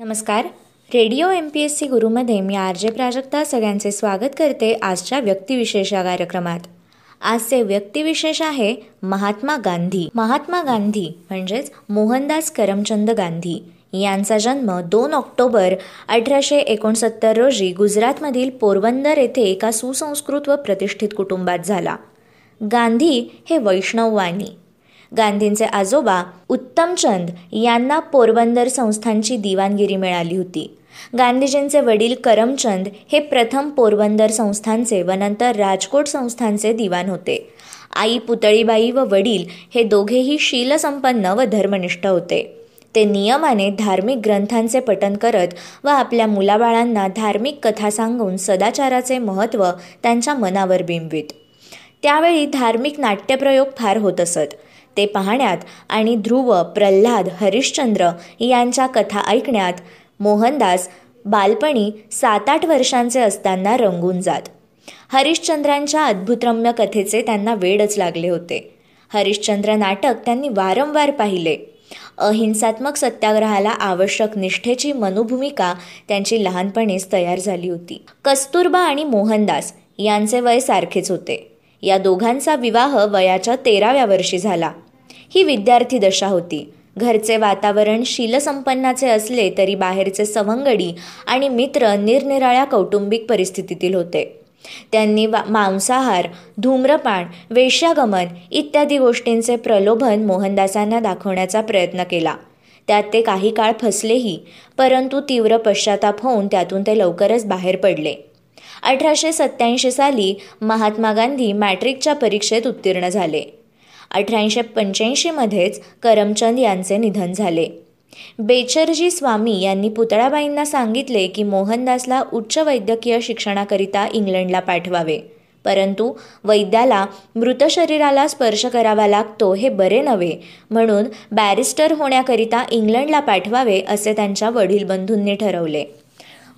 नमस्कार. Radio M P S C गुरुमध्ये मी R J Prajakta सगळ्यांचे स्वागत करते आजच्या व्यक्तिविशेष या कार्यक्रमात. आजचे व्यक्तिविशेष आहे महात्मा गांधी. महात्मा गांधी म्हणजेच मोहनदास करमचंद गांधी यांचा जन्म दोन ऑक्टोबर अठराशे एकोणसत्तर रोजी गुजरातमधील पोरबंदर येथे एका सुसंस्कृत व प्रतिष्ठित कुटुंबात झाला. गांधी हे वैष्णववाणी. गांधींचे आजोबा उत्तमचंद यांना पोरबंदर संस्थांची दिवाणगिरी मिळाली होती. गांधीजींचे वडील करमचंद हे प्रथम पोरबंदर संस्थांचे व नंतर राजकोट संस्थांचे दिवाण होते. आई पुतळीबाई व वडील हे दोघेही शीलसंपन्न व धर्मनिष्ठ होते. ते नियमाने धार्मिक ग्रंथांचे पठन करत व आपल्या मुलाबाळांना धार्मिक कथा सांगून सदाचाराचे महत्त्व त्यांच्या मनावर बिंबवित त्यावेळी धार्मिक नाट्यप्रयोग फार होत असत. ते पाहण्यात आणि ध्रुव प्रल्हाद हरिश्चंद्र यांच्या कथा ऐकण्यात मोहनदास बालपणी सात आठ वर्षांचे असताना रंगून जात. हरिश्चंद्रांच्या अद्भुतरम्य कथेचे त्यांना वेडच लागले होते. हरिश्चंद्र नाटक त्यांनी वारंवार पाहिले. अहिंसात्मक सत्याग्रहाला आवश्यक निष्ठेची मनोभूमिका त्यांची लहानपणीच तयार झाली होती. कस्तुरबा आणि मोहनदास यांचे वय सारखेच होते. या दोघांचा विवाह वयाच्या तेराव्या वर्षी झाला. ही विद्यार्थी दशा होती. घरचे वातावरण शीलसंपन्नाचे असले तरी बाहेरचे सवंगडी आणि मित्र निरनिराळ्या कौटुंबिक परिस्थितीतील होते. त्यांनी मांसाहार धूम्रपान वेश्यागमन इत्यादी गोष्टींचे प्रलोभन मोहनदासांना दाखवण्याचा प्रयत्न केला. त्यात ते काही काळ फसलेही परंतु तीव्र पश्चाताप होऊन त्यातून ते लवकरच बाहेर पडले. अठराशे सत्याऐंशी साली महात्मा गांधी मॅट्रिकच्या परीक्षेत उत्तीर्ण झाले. अठराशे पंच्याऐंशीमध्येच करमचंद यांचे निधन झाले. बेचरजी स्वामी यांनी पुतळाबाईंना सांगितले की मोहनदासला उच्च वैद्यकीय शिक्षणाकरिता इंग्लंडला पाठवावे. परंतु वैद्याला मृत शरीराला स्पर्श करावा लागतो हे बरे नव्हे. म्हणून बॅरिस्टर होण्याकरिता इंग्लंडला पाठवावे असे त्यांच्या वडील बंधूंनी ठरवले.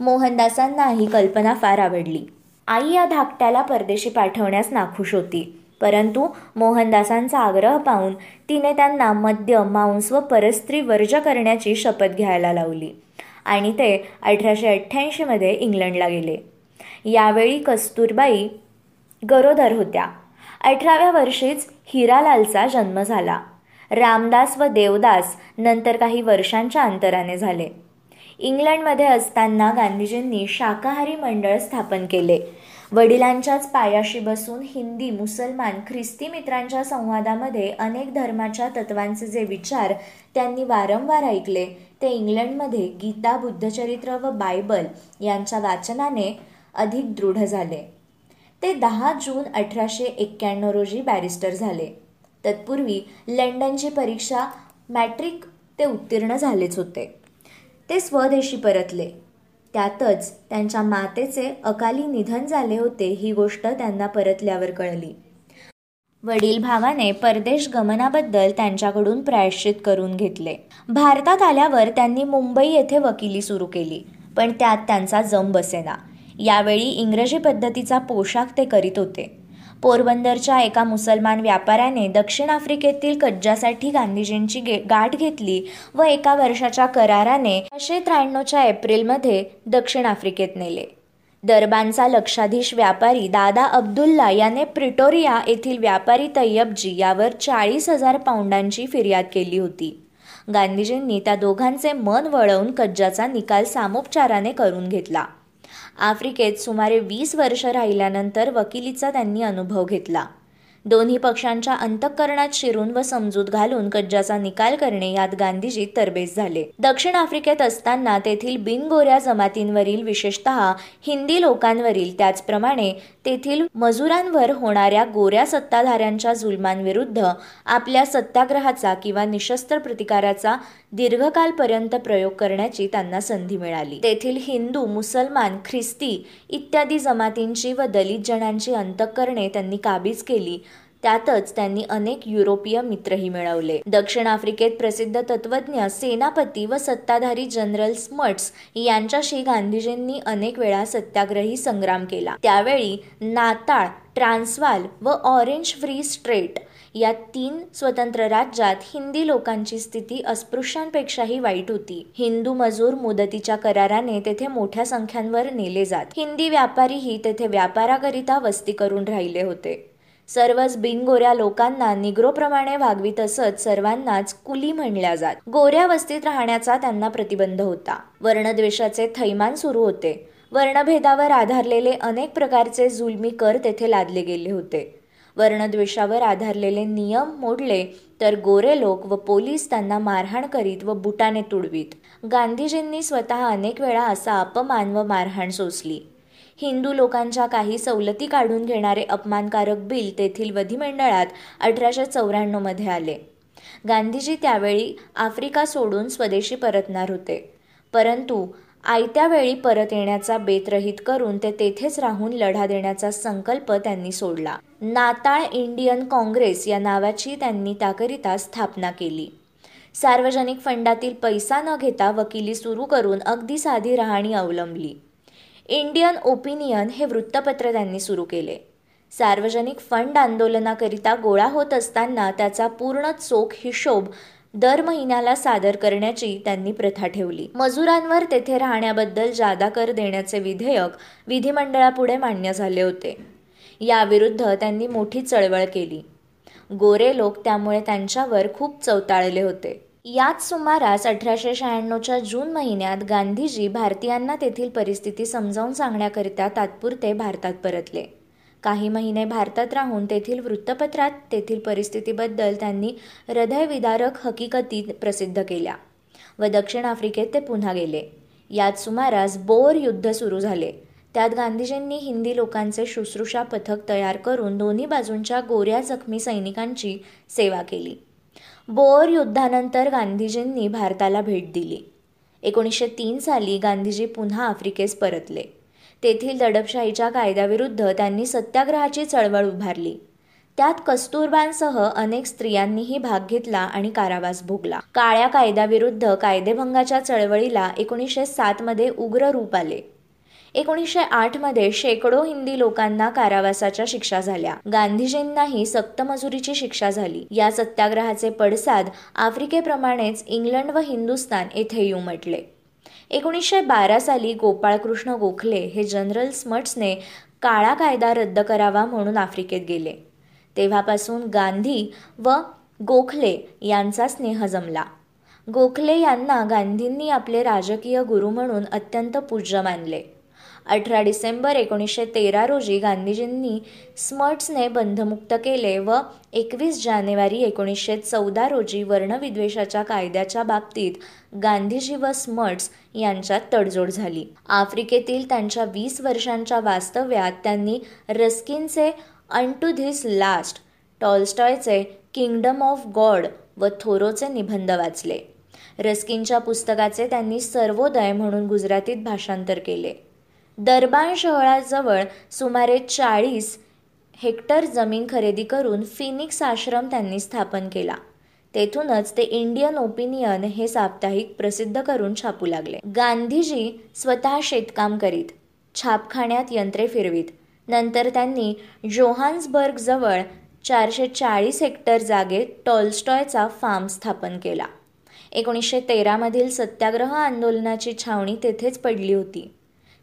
मोहनदासांना ही कल्पना फार आवडली. आई या धाकट्याला परदेशी पाठवण्यास नाखुश होती. परंतु मोहनदासांचा आग्रह पाहून तिने त्यांना मद्य मांस व परस्त्री वर्ज करण्याची शपथ घ्यायला लावली आणि ते अठराशे अठ्ठ्याऐंशीमध्ये इंग्लंडला गेले. यावेळी कस्तुरबाई गरोदर होत्या. अठराव्या वर्षीच हिरालालचा जन्म झाला. रामदास व देवदास नंतर काही वर्षांच्या अंतराने झाले. इंग्लंडमध्ये असताना गांधीजींनी शाकाहारी मंडळ स्थापन केले. वडिलांच्याच पायाशी बसून हिंदी मुसलमान ख्रिस्ती मित्रांच्या संवादामध्ये अनेक धर्माच्या तत्वांचे जे विचार त्यांनी वारंवार ऐकले ते इंग्लंडमध्ये गीता बुद्धचरित्र व बायबल यांच्या वाचनाने अधिक दृढ झाले. ते दहा जून अठराशे एक्क्याण्णव रोजी बॅरिस्टर झाले. तत्पूर्वी लंडनची परीक्षा मॅट्रिक ते उत्तीर्ण झालेच होते. ते स्वदेशी परतले. त्यातच त्यांच्या मातेचे अकाली निधन झाले होते ही गोष्ट त्यांना परतल्यावर कळली. वडील भावाने परदेश गमनाबद्दल त्यांच्याकडून प्रायश्चित करून घेतले. भारतात आल्यावर त्यांनी मुंबई येथे वकिली सुरू केली पण त्यात त्यांचा जम बसेना यावेळी इंग्रजी पद्धतीचा पोशाख ते करीत होते. पोरबंदरच्या एका मुसलमान व्यापाऱ्याने दक्षिण आफ्रिकेतील कज्जासाठी गांधीजींची गे गाठ घेतली व एका वर्षाच्या कराराने अठराशे त्र्याण्णवच्या एप्रिलमध्ये दक्षिण आफ्रिकेत नेले. दरबांचा लक्षाधीश व्यापारी दादा अब्दुल्ला याने प्रिटोरिया येथील व्यापारी तय्यबजी यावर चाळीस हजार पाऊंडांची फिर्याद केली होती. गांधीजींनी त्या दोघांचे मन वळवून कज्जाचा निकाल सामोपचाराने करून घेतला. आफ्रिकेत सुमारे वीस वर्ष राहिल्यानंतर वकिलीचा त्यांनी अनुभव घेतला. दोन्ही पक्षांच्या अंतःकरणात शिरून व समजूत घालून कज्जाचा निकाल करणे यात गांधीजी तरबेज झाले. दक्षिण आफ्रिकेत असताना तेथील बिनगोऱ्या जमातींवरील विशेषतः हिंदी लोकांवरील त्याचप्रमाणे तेथील मजुरांवर होणाऱ्या गोऱ्या सत्ताधाऱ्यांच्या जुलमांविरुद्ध आपल्या सत्याग्रहाचा किंवा निशस्त्र प्रतिकाराचा दीर्घकालपर्यंत प्रयोग करण्याची त्यांना संधी मिळाली. तेथील हिंदू मुसलमान ख्रिस्ती इत्यादी जमातींची व दलित जणांची अंतःकरणे त्यांनी काबीज केली. त्यातच त्यांनी अनेक युरोपीय मित्रही मिळवले. दक्षिण आफ्रिकेत प्रसिद्ध तत्वज्ञ सेनापती व सत्ताधारी जनरल स्मट्स यांच्याशी गांधीजींनी अनेक वेळा सत्याग्रही संग्राम केला. त्यावेळी नाताळ ट्रान्सवाल व ऑरेंज फ्री स्ट्रेट या तीन स्वतंत्र राज्यात हिंदी लोकांची स्थिती अस्पृश्यांपेक्षाही वाईट होती. हिंदू मजूर मुदतीच्या कराराने तेथे मोठ्या संख्यांवर नेले जात. हिंदी व्यापारीही तेथे व्यापाराकरिता वस्ती करून राहिले होते. सर्वच बिनगोऱ्या लोकांना निग्रोप्रमाणे वागवीत असत सर्वांनाच कुली म्हणल्या जात. गोऱ्या वस्तीत राहण्याचा त्यांना प्रतिबंध होता. वर्णद्वेषाचे थैमान सुरू होते. वर्णभेदावर आधारलेले अनेक प्रकारचे जुलमी कर तेथे लादले गेले होते. वर्णद्वेषावर आधारलेले नियम मोडले तर गोरे लोक व पोलीस त्यांना मारहाण करीत व बुटाने तुडवीत. गांधीजींनी स्वतः अनेक वेळा असा अपमान व मारहाण सोसली. हिंदू लोकांच्या काही सवलती काढून घेणारे अपमानकारक बिल तेथील विधिमंडळात अठराशे चौऱ्याण्णवमध्ये आले. गांधीजी त्यावेळी आफ्रिका सोडून स्वदेशी परतणार होते. परंतु आयत्या वेळी परत येण्याचा बेतरहित करून ते तेथेच राहून लढा देण्याचा संकल्प त्यांनी सोडला. नाताळ इंडियन काँग्रेस या नावाची त्यांनी त्याकरिता स्थापना केली. सार्वजनिक फंडातील पैसा न घेता वकिली सुरू करून अगदी साधी राहणी अवलंबली. इंडियन ओपिनियन हे वृत्तपत्र त्यांनी सुरू केले. सार्वजनिक फंड आंदोलनाकरिता गोळा होत असताना त्याचा पूर्ण चोख हिशोब दर महिन्याला सादर करण्याची त्यांनी प्रथा ठेवली. मजुरांवर तेथे राहण्याबद्दल जादा कर देण्याचे विधेयक विधिमंडळापुढे मान्य झाले होते. याविरुद्ध त्यांनी मोठी चळवळ केली. गोरे लोक त्यामुळे त्यांच्यावर खूप चवताळले होते. याच सुमारास अठराशे शहाण्णवच्या जून महिन्यात गांधीजी भारतीयांना तेथील परिस्थिती समजावून सांगण्याकरिता तात्पुरते भारतात परतले. काही महिने भारतात राहून तेथील वृत्तपत्रात तेथील परिस्थितीबद्दल त्यांनी हृदयविदारक हकीकती प्रसिद्ध केल्या व दक्षिण आफ्रिकेत ते पुन्हा गेले. याच सुमारास बोर युद्ध सुरू झाले. त्यात गांधीजींनी हिंदी लोकांचे शुश्रूषा पथक तयार करून दोन्ही बाजूंच्या गोऱ्या जखमी सैनिकांची सेवा केली. बोअर युद्धानंतर गांधीजींनी भारताला भेट दिली. एकोणीसशे तीन साली गांधीजी पुन्हा आफ्रिकेस परतले. तेथील दडपशाहीच्या कायद्याविरुद्ध त्यांनी सत्याग्रहाची चळवळ उभारली. त्यात कस्तुरबांसह अनेक स्त्रियांनीही भाग घेतला आणि कारावास भोगला. काळ्या कायद्याविरुद्ध कायदेभंगाच्या चळवळीला एकोणीसशे सातमध्ये उग्र रूप आले. एकोणीसशे आठमध्ये शेकडो हिंदी लोकांना कारावासाच्या शिक्षा झाल्या. गांधीजींनाही सक्तमजुरीची शिक्षा झाली. या सत्याग्रहाचे पडसाद आफ्रिकेप्रमाणेच इंग्लंड व हिंदुस्थान येथेही उमटले. एकोणीसशे बारा साली गोपाळकृष्ण गोखले हे जनरल स्मट्सने काळा कायदा रद्द करावा म्हणून आफ्रिकेत गेले. तेव्हापासून गांधी व गोखले यांचा स्नेह जमला. गोखले यांना गांधींनी आपले राजकीय गुरु म्हणून अत्यंत पूज्य मानले. अठरा डिसेंबर एकोणीसशे तेरा रोजी गांधीजींनी स्मर्ट्सने बंधमुक्त केले व एकवीस जानेवारी एकोणीसशे चौदा रोजी वर्णविद्वेषाच्या कायद्याच्या बाबतीत गांधीजी व स्मर्ट्स यांच्यात तडजोड झाली. आफ्रिकेतील त्यांच्या वीस वर्षांच्या वास्तव्यात त्यांनी रस्किनचे अन टू धिस लास्ट टॉलस्टॉयचे किंगडम ऑफ गॉड व थोरोचे निबंध वाचले. रस्किनच्या पुस्तकाचे त्यांनी सर्वोदय म्हणून गुजरातीत भाषांतर केले. दरबार शहराजवळ सुमारे चाळीस हेक्टर जमीन खरेदी करून फिनिक्स आश्रम त्यांनी स्थापन केला. तेथूनच ते इंडियन ओपिनियन हे साप्ताहिक प्रसिद्ध करून छापू लागले. गांधीजी स्वतः शेतकाम करीत छापखान्यात यंत्रे फिरवीत. नंतर त्यांनी जोहान्सबर्गजवळ चारशे चाळीस हेक्टर जागेत टॉलस्टॉयचा फार्म स्थापन केला. एकोणीसशे तेरामधील सत्याग्रह आंदोलनाची छावणी तेथेच पडली होती.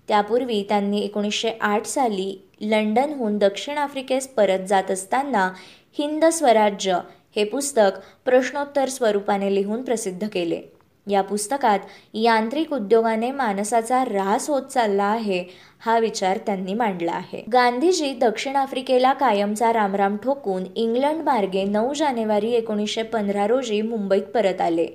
त्यापूर्वी त्यांनी एकोणीसशे आठ साली लंडनहून दक्षिण आफ्रिकेस परत जात असताना हिंद स्वराज्य हे पुस्तक प्रश्नोत्तर स्वरूपाने लिहून प्रसिद्ध केले. या पुस्तकात यांत्रिक उद्योगाने माणसाचा ऱ्हास होत चालला आहे हा विचार त्यांनी मांडला आहे. गांधीजी दक्षिण आफ्रिकेला कायमचा रामराम ठोकून इंग्लंड मार्गे नऊ जानेवारी एकोणीसशे पंधरा रोजी मुंबईत परत आले.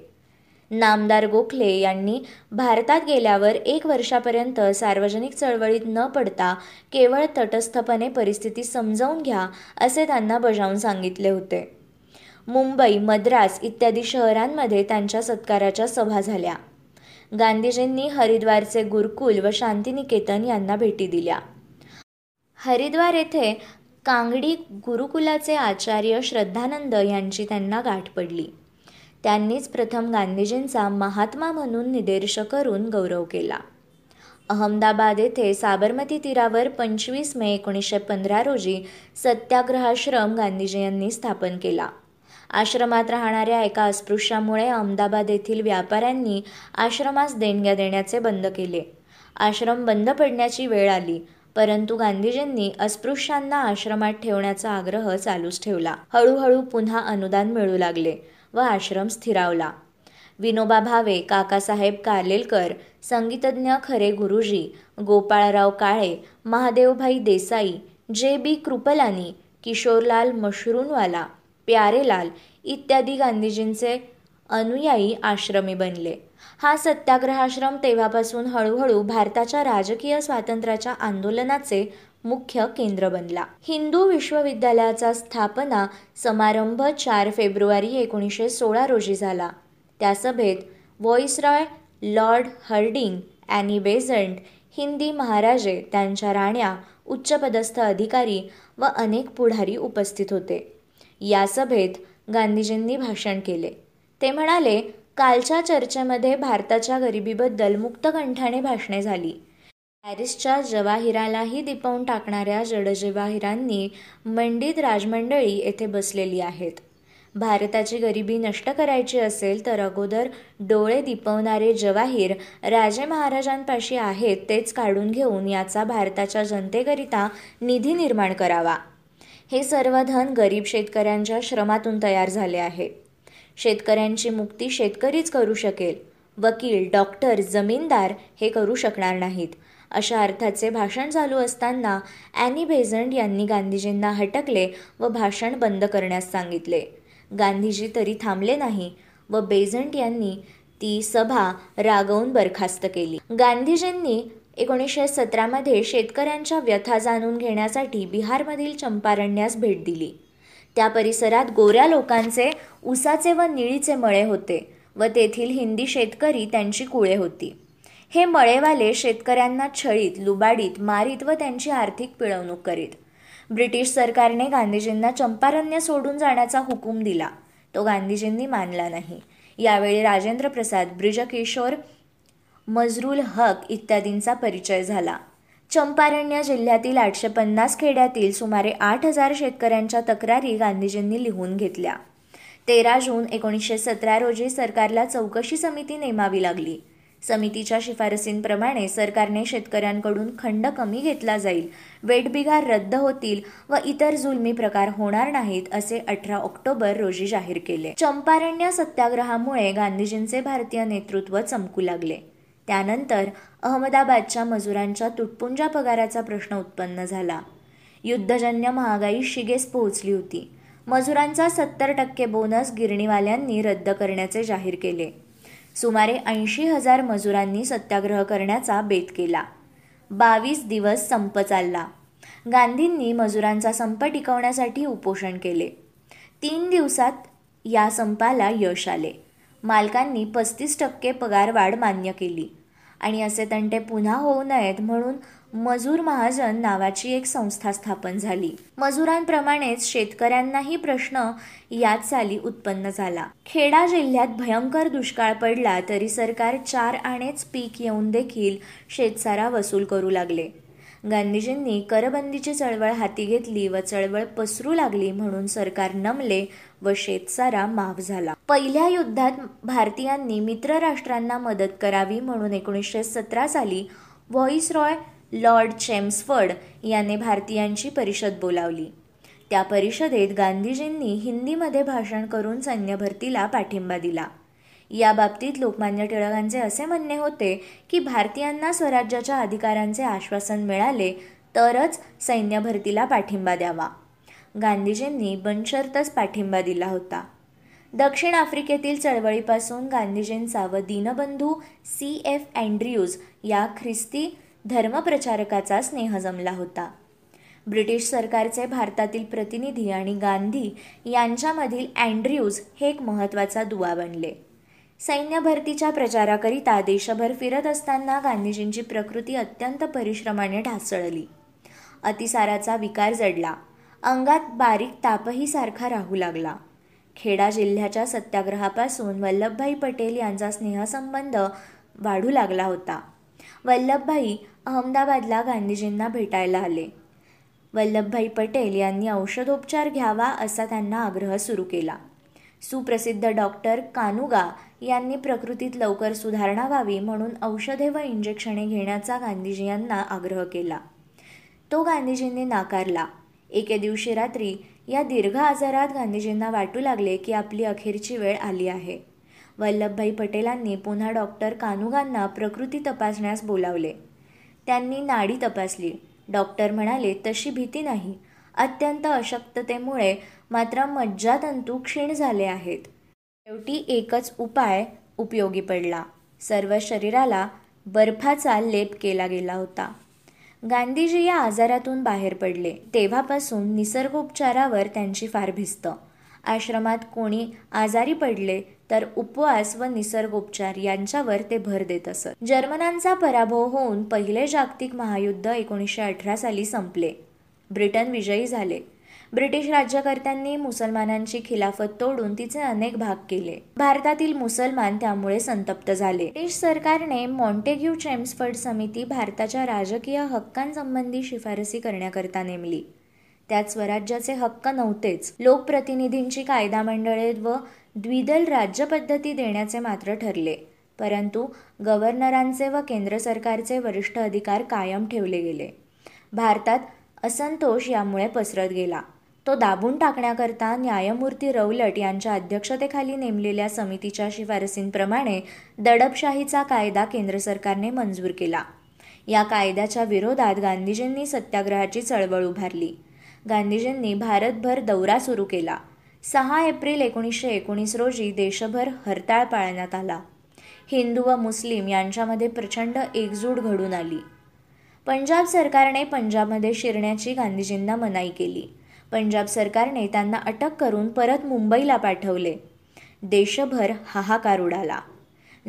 नामदार गोखले यांनी भारतात गेल्यावर एक वर्षापर्यंत सार्वजनिक चळवळीत न पडता केवळ तटस्थपणे परिस्थिती समजावून घ्या असे त्यांना बजावून सांगितले होते. मुंबई मद्रास इत्यादी शहरांमध्ये त्यांच्या सत्काराच्या सभा झाल्या. गांधीजींनी हरिद्वारचे गुरुकुल व शांतिनिकेतन यांना भेटी दिल्या. हरिद्वार येथे कांगडी गुरुकुलाचे आचार्य श्रद्धानंद यांची त्यांना गाठ पडली. त्यांनीच प्रथम गांधीजींचा महात्मा म्हणून निदर्श करून गौरव केला. अहमदाबाद येथे साबरमती तीरावर पंचवीस मे एकोणीसशे पंधरा रोजी सत्याग्रहाश्रम गांधीजी यांनी स्थापन केला. आश्रमात राहणाऱ्या एका अस्पृश्यामुळे अहमदाबाद येथील व्यापाऱ्यांनी आश्रमास देणग्या देण्याचे बंद केले. आश्रम बंद पडण्याची वेळ आली परंतु गांधीजींनी अस्पृश्यांना आश्रमात ठेवण्याचा आग्रह चालूच ठेवला. हळूहळू पुन्हा अनुदान मिळू लागले. व आश्रम स्थिरावला. विनोबा भावे काकासाहेब कालेलकर संगीतज्ञ खरे गुरुजी गोपाळराव काळे महादेवभाई देसाई जे बी कृपलानी किशोरलाल मशरूनवाला प्यारेलाल इत्यादी गांधीजींचे अनुयायी आश्रमी बनले. हा सत्याग्रहाश्रम तेव्हापासून हळूहळू भारताच्या राजकीय स्वातंत्र्याच्या आंदोलनाचे मुख्य केंद्र बनला. हिंदू विश्वविद्यालयाचा स्थापना समारंभ चार फेब्रुवारी एकोणीसशे सोळा रोजी झाला. त्या सभेत viceroy Lord Hardinge Annie Besant Hindi महाराजे त्यांच्या राण्या उच्चपदस्थ अधिकारी व अनेक पुढारी उपस्थित होते. या सभेत गांधीजींनी भाषण केले. ते म्हणाले कालच्या चर्चेमध्ये भारताच्या गरिबीबद्दल मुक्तकंठाने भाषणे झाली. पॅरिसच्या जवाहिरालाही दिपवून टाकणाऱ्या जडजवाहिरांनी मंडित राजमंडळी येथे बसलेली आहेत. भारताची गरिबी नष्ट करायची असेल तर अगोदर डोळे दिपवणारे जवाहीर राजे महाराजांपाशी आहेत तेच काढून घेऊन याचा भारताच्या जनतेकरिता निधी निर्माण करावा. हे सर्व धन गरीब शेतकऱ्यांच्या श्रमातून तयार झाले आहे. शेतकऱ्यांची मुक्ती शेतकरीच करू शकेल. वकील डॉक्टर जमीनदार हे करू शकणार नाहीत. अशा अर्थाचे भाषण चालू असताना ॲनी बेझंट यांनी गांधीजींना हटकले व भाषण बंद करण्यास सांगितले. गांधीजी तरी थांबले नाही व बेझंट यांनी ती सभा रागवून बरखास्त केली. गांधीजींनी एकोणीसशे सतरामध्ये शेतकऱ्यांच्या व्यथा जाणून घेण्यासाठी बिहारमधील चंपारण्यास भेट दिली. त्या परिसरात गोऱ्या लोकांचे उसाचे व निळीचे मळे होते व तेथील हिंदी शेतकरी त्यांची कुळे होती. हे मळेवाले शेतकऱ्यांना छळीत लुबाडीत मारीत व त्यांची आर्थिक पिळवणूक करीत. ब्रिटिश सरकारने गांधीजींना चंपारण्य सोडून जाण्याचा हुकूम दिला. तो गांधीजींनी मानला नाही. यावेळी राजेंद्र प्रसाद ब्रिजकिशोर मजरुल हक इत्यादींचा परिचय झाला. चंपारण्य जिल्ह्यातील आठशे पन्नास खेड्यातील सुमारे आठ हजार शेतकऱ्यांच्या तक्रारी गांधीजींनी लिहून घेतल्या. तेरा जून एकोणीसशे सतरा रोजी सरकारला चौकशी समिती नेमावी लागली. समितीच्या शिफारसींप्रमाणे सरकारने शेतकऱ्यांकडून खंड कमी घेतला जाईल. वेटबिगार रद्द होतील व इतर जुलमी प्रकार होणार नाहीत असे अठरा ऑक्टोबर रोजी जाहीर केले. चंपारण्य सत्याग्रहामुळे गांधीजींचे भारतीय नेतृत्व चमकू लागले. त्यानंतर अहमदाबादच्या मजुरांच्या तुटपुंजा पगाराचा प्रश्न उत्पन्न झाला. युद्धजन्य महागाई शिगेस पोहोचली होती. मजुरांचा सत्तर टक्के बोनस गिरणीवाल्यांनी रद्द करण्याचे जाहीर केले. सुमारे ऐंशी हजार मजुरांनी सत्याग्रह करण्याचा बेत केला. बावीस दिवस संप चालला. गांधींनी मजुरांचा संप टिकवण्यासाठी उपोषण केले. तीन दिवसात या संपाला यश आले. मालकांनी पस्तीस टक्के पगारवाढ मान्य केली. आणि असे तंटे पुन्हा होऊ नयेत म्हणून मजूर महाजन नावाची एक संस्था स्थापन झाली. मजुरांप्रमाणेच शेतकऱ्यांनाही प्रश्न याच साली उत्पन्न झाला. खेडा जिल्ह्यात भयंकर दुष्काळ पडला तरी सरकार चार आणेच पीक येऊन देखील शेतसारा वसूल करू लागले. गांधीजींनी करबंदीची चळवळ हाती घेतली व चळवळ पसरू लागली म्हणून सरकार नमले व शेतसारा माफ झाला. पहिल्या युद्धात भारतीयांनी मित्र राष्ट्रांना मदत करावी म्हणून एकोणीसशे सतरा साली व्हॉइसरॉय लॉर्ड चेम्सफर्ड याने भारतीयांची परिषद बोलावली. त्या परिषदेत गांधीजींनी हिंदीमध्ये भाषण करून सैन्य भरतीला पाठिंबा दिला. या बाबतीत लोकमान्य टिळकांचे असे म्हणणे होते की भारतीयांना स्वराज्याच्या अधिकारांचे आश्वासन मिळाले तरच सैन्य भरतीला पाठिंबा द्यावा. गांधीजींनी बनशर्तच पाठिंबा दिला होता. दक्षिण आफ्रिकेतील चळवळीपासून गांधीजींचा व दीनबंधू सी एफ अँड्र्यूज या ख्रिस्ती धर्मप्रचारकाचा स्नेह जमला होता. ब्रिटिश सरकारचे भारतातील प्रतिनिधी आणि गांधी यांच्यामधील अँड्र्यूज हे एक महत्त्वाचा दुवा बनले. सैन्य भरतीच्या प्रचाराकरिता देशभर फिरत असताना गांधीजींची प्रकृती अत्यंत परिश्रमाने ढासळली. अतिसाराचा विकार जडला. अंगात बारीक तापही सारखा राहू लागला. खेडा जिल्ह्याच्या सत्याग्रहापासून वल्लभभाई पटेल यांचा स्नेहसंबंध वाढू लागला होता. वल्लभभाई अहमदाबादला गांधीजींना भेटायला आले. वल्लभभाई पटेल यांनी औषधोपचार घ्यावा असा त्यांना आग्रह सुरू केला. सुप्रसिद्ध डॉक्टर कानुगा यांनी प्रकृतीत लवकर सुधारणा व्हावी म्हणून औषधे व इंजेक्शने घेण्याचा गांधीजी यांना आग्रह केला. तो गांधीजींनी नाकारला. एके दिवशी रात्री या दीर्घ आजारात गांधीजींना वाटू लागले की आपली अखेरची वेळ आली आहे. वल्लभभाई पटेलांनी पुन्हा डॉक्टर कानुगांना प्रकृती तपासण्यास बोलावले. त्यांनी नाडी तपासली. डॉक्टर म्हणाले तशी भीती नाही. अत्यंत अशक्ततेमुळे मात्र मज्जातंतू क्षीण झाले आहेत. शेवटी एकच उपाय उपयोगी पडला. सर्व शरीराला बर्फाचा लेप केला गेला होता. गांधीजी या आजारातून बाहेर पडले. तेव्हापासून निसर्गोपचारावर त्यांची फार भिस्त. आश्रमात कोणी आजारी पडले तर उपवास व निसर्गोपचार यांच्यावर ते भर देत असत. जर्मनांचा पराभव होऊन पहिले जागतिक महायुद्ध एकोणीसशे अठरा साली संपले. ब्रिटन विजयी झाले. ब्रिटिश राज्यकर्त्यांनी मुसलमानांची खिलाफत तोडून तिचे अनेक भाग केले. भारतातील मुसलमान त्यामुळे संतप्त झाले. ब्रिटिश सरकारने मॉन्टेग्यू चेम्सफर्ड समिती भारताच्या राजकीय हक्कांसंबंधी शिफारसी करण्याकरता नेमली. त्यात स्वराज्याचे हक्क नव्हतेच. लोकप्रतिनिधींची कायदा मंडळे व द्विदल राज्यपद्धती देण्याचे मात्र ठरले. परंतु गव्हर्नरांचे व केंद्र सरकारचे वरिष्ठ अधिकार कायम ठेवले गेले. भारतात असंतोष यामुळे पसरत गेला. तो दाबून टाकण्याकरता न्यायमूर्ती रौलट यांच्या अध्यक्षतेखाली नेमलेल्या समितीच्या शिफारसींप्रमाणे दडपशाहीचा कायदा केंद्र सरकारने मंजूर केला. या कायद्याच्या विरोधात गांधीजींनी सत्याग्रहाची चळवळ उभारली. गांधीजींनी भारतभर दौरा सुरू केला. सहा एप्रिल एकोणीसशे एकोणीस रोजी देशभर हरताळ पाळण्यात आला. हिंदू व मुस्लिम यांच्यामध्ये प्रचंड एकजूट घडून आली. पंजाब सरकारने पंजाबमध्ये शिरण्याची गांधीजींना मनाई केली. पंजाब सरकारने त्यांना अटक करून परत मुंबईला पाठवले. देशभर हाहाकार उडाला.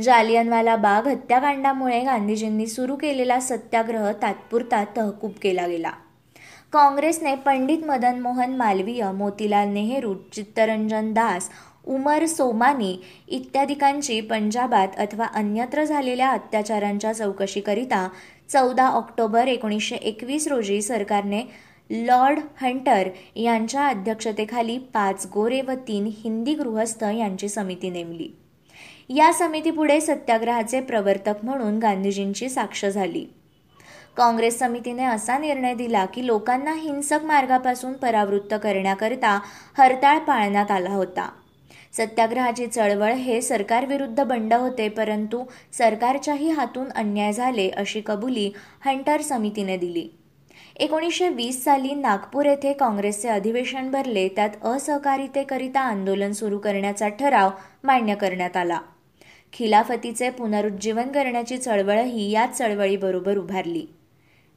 जालियनवाला बाग हत्याकांडामुळे गांधीजींनी सुरू केलेला सत्याग्रह तात्पुरता तहकूब केला गेला. काँग्रेसने पंडित मदन मोहन मालवीय मोतीलाल नेहरू चित्तरंजन दास उमर सोमानी इत्यादिकांची पंजाबात अथवा अन्यत्र झालेल्या अत्याचारांच्या चौकशीकरिता चौदा ऑक्टोबर एकोणीसशे एकवीस रोजी सरकारने लॉर्ड हंटर यांच्या अध्यक्षतेखाली पाच गोरे व तीन हिंदी गृहस्थ यांची समिती नेमली. या समितीपुढे सत्याग्रहाचे प्रवर्तक म्हणून गांधीजींची साक्ष झाली. काँग्रेस समितीने असा निर्णय दिला की लोकांना हिंसक मार्गापासून परावृत्त करण्याकरिता हरताळ पाळण्यात आला होता. सत्याग्रहाची चळवळ हे सरकारविरुद्ध बंड होते परंतु सरकारच्याही हातून अन्याय झाले अशी कबुली हंटर समितीने दिली. एकोणीसशे वीस साली नागपूर येथे काँग्रेसचे अधिवेशन भरले त्यात असहकारितेकरिता आंदोलन सुरू करण्याचा ठराव मान्य करण्यात आला. खिलाफतीचे पुनरुज्जीवन करण्याची चळवळही याच चळवळीबरोबर उभारली.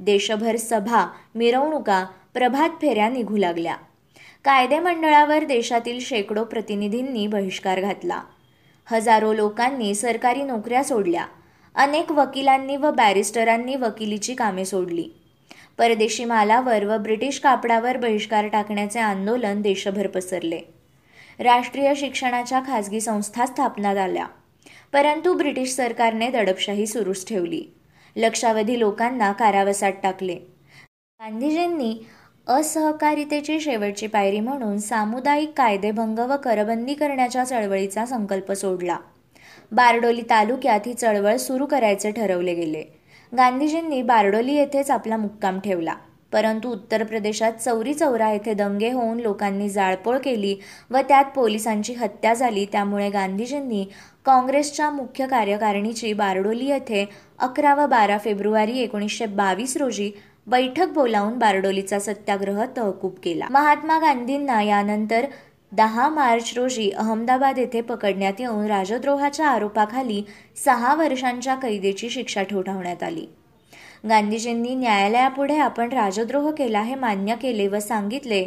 देशभर सभा मिरवणुका प्रभात फेऱ्या निघू लागल्या. कायदे मंडळावर देशातील शेकडो प्रतिनिधींनी बहिष्कार घातला. हजारो लोकांनी सरकारी नोकऱ्या सोडल्या. अनेक वकिलांनी व बॅरिस्टरांनी वकिलीची कामे सोडली. परदेशी मालावर व ब्रिटिश कापडावर बहिष्कार टाकण्याचे आंदोलन देशभर पसरले. राष्ट्रीय शिक्षणाच्या खाजगी संस्था स्थापनात आल्या. परंतु ब्रिटिश सरकारने दडपशाही सुरूच ठेवली. लक्षावधी लोकांना कारावासात टाकले. गांधीजींनी असहकारितेची शेवटची पायरी म्हणून सामुदायिक कायदेभंग व करबंदी करण्याच्या चळवळीचा संकल्प सोडला. बारडोली तालुक्यात ही चळवळ सुरू करायचे ठरवले गेले. गांधीजींनी बारडोली येथेच आपला मुक्काम ठेवला. परंतु उत्तर प्रदेशात चौरी चौरा येथे दंगे होऊन लोकांनी जाळपोळ केली व त्यात पोलिसांची हत्या झाली. त्यामुळे गांधीजींनी काँग्रेसच्या मुख्य कार्यकारिणीची बारडोली येथे अकरा व बारा फेब्रुवारी एकोणीसशे बावीस रोजी बैठक बोलावून बारडोलीचा सत्याग्रह तहकूब केला. महात्मा गांधींना यानंतर दहा मार्च रोजी अहमदाबाद येथे पकडण्यात येऊन राजद्रोहाच्या आरोपाखाली सहा वर्षांच्या कैदेची शिक्षा ठोठावण्यात आली. गांधीजींनी न्यायालयापुढे आपण राजद्रोह केला हे मान्य केले व सांगितले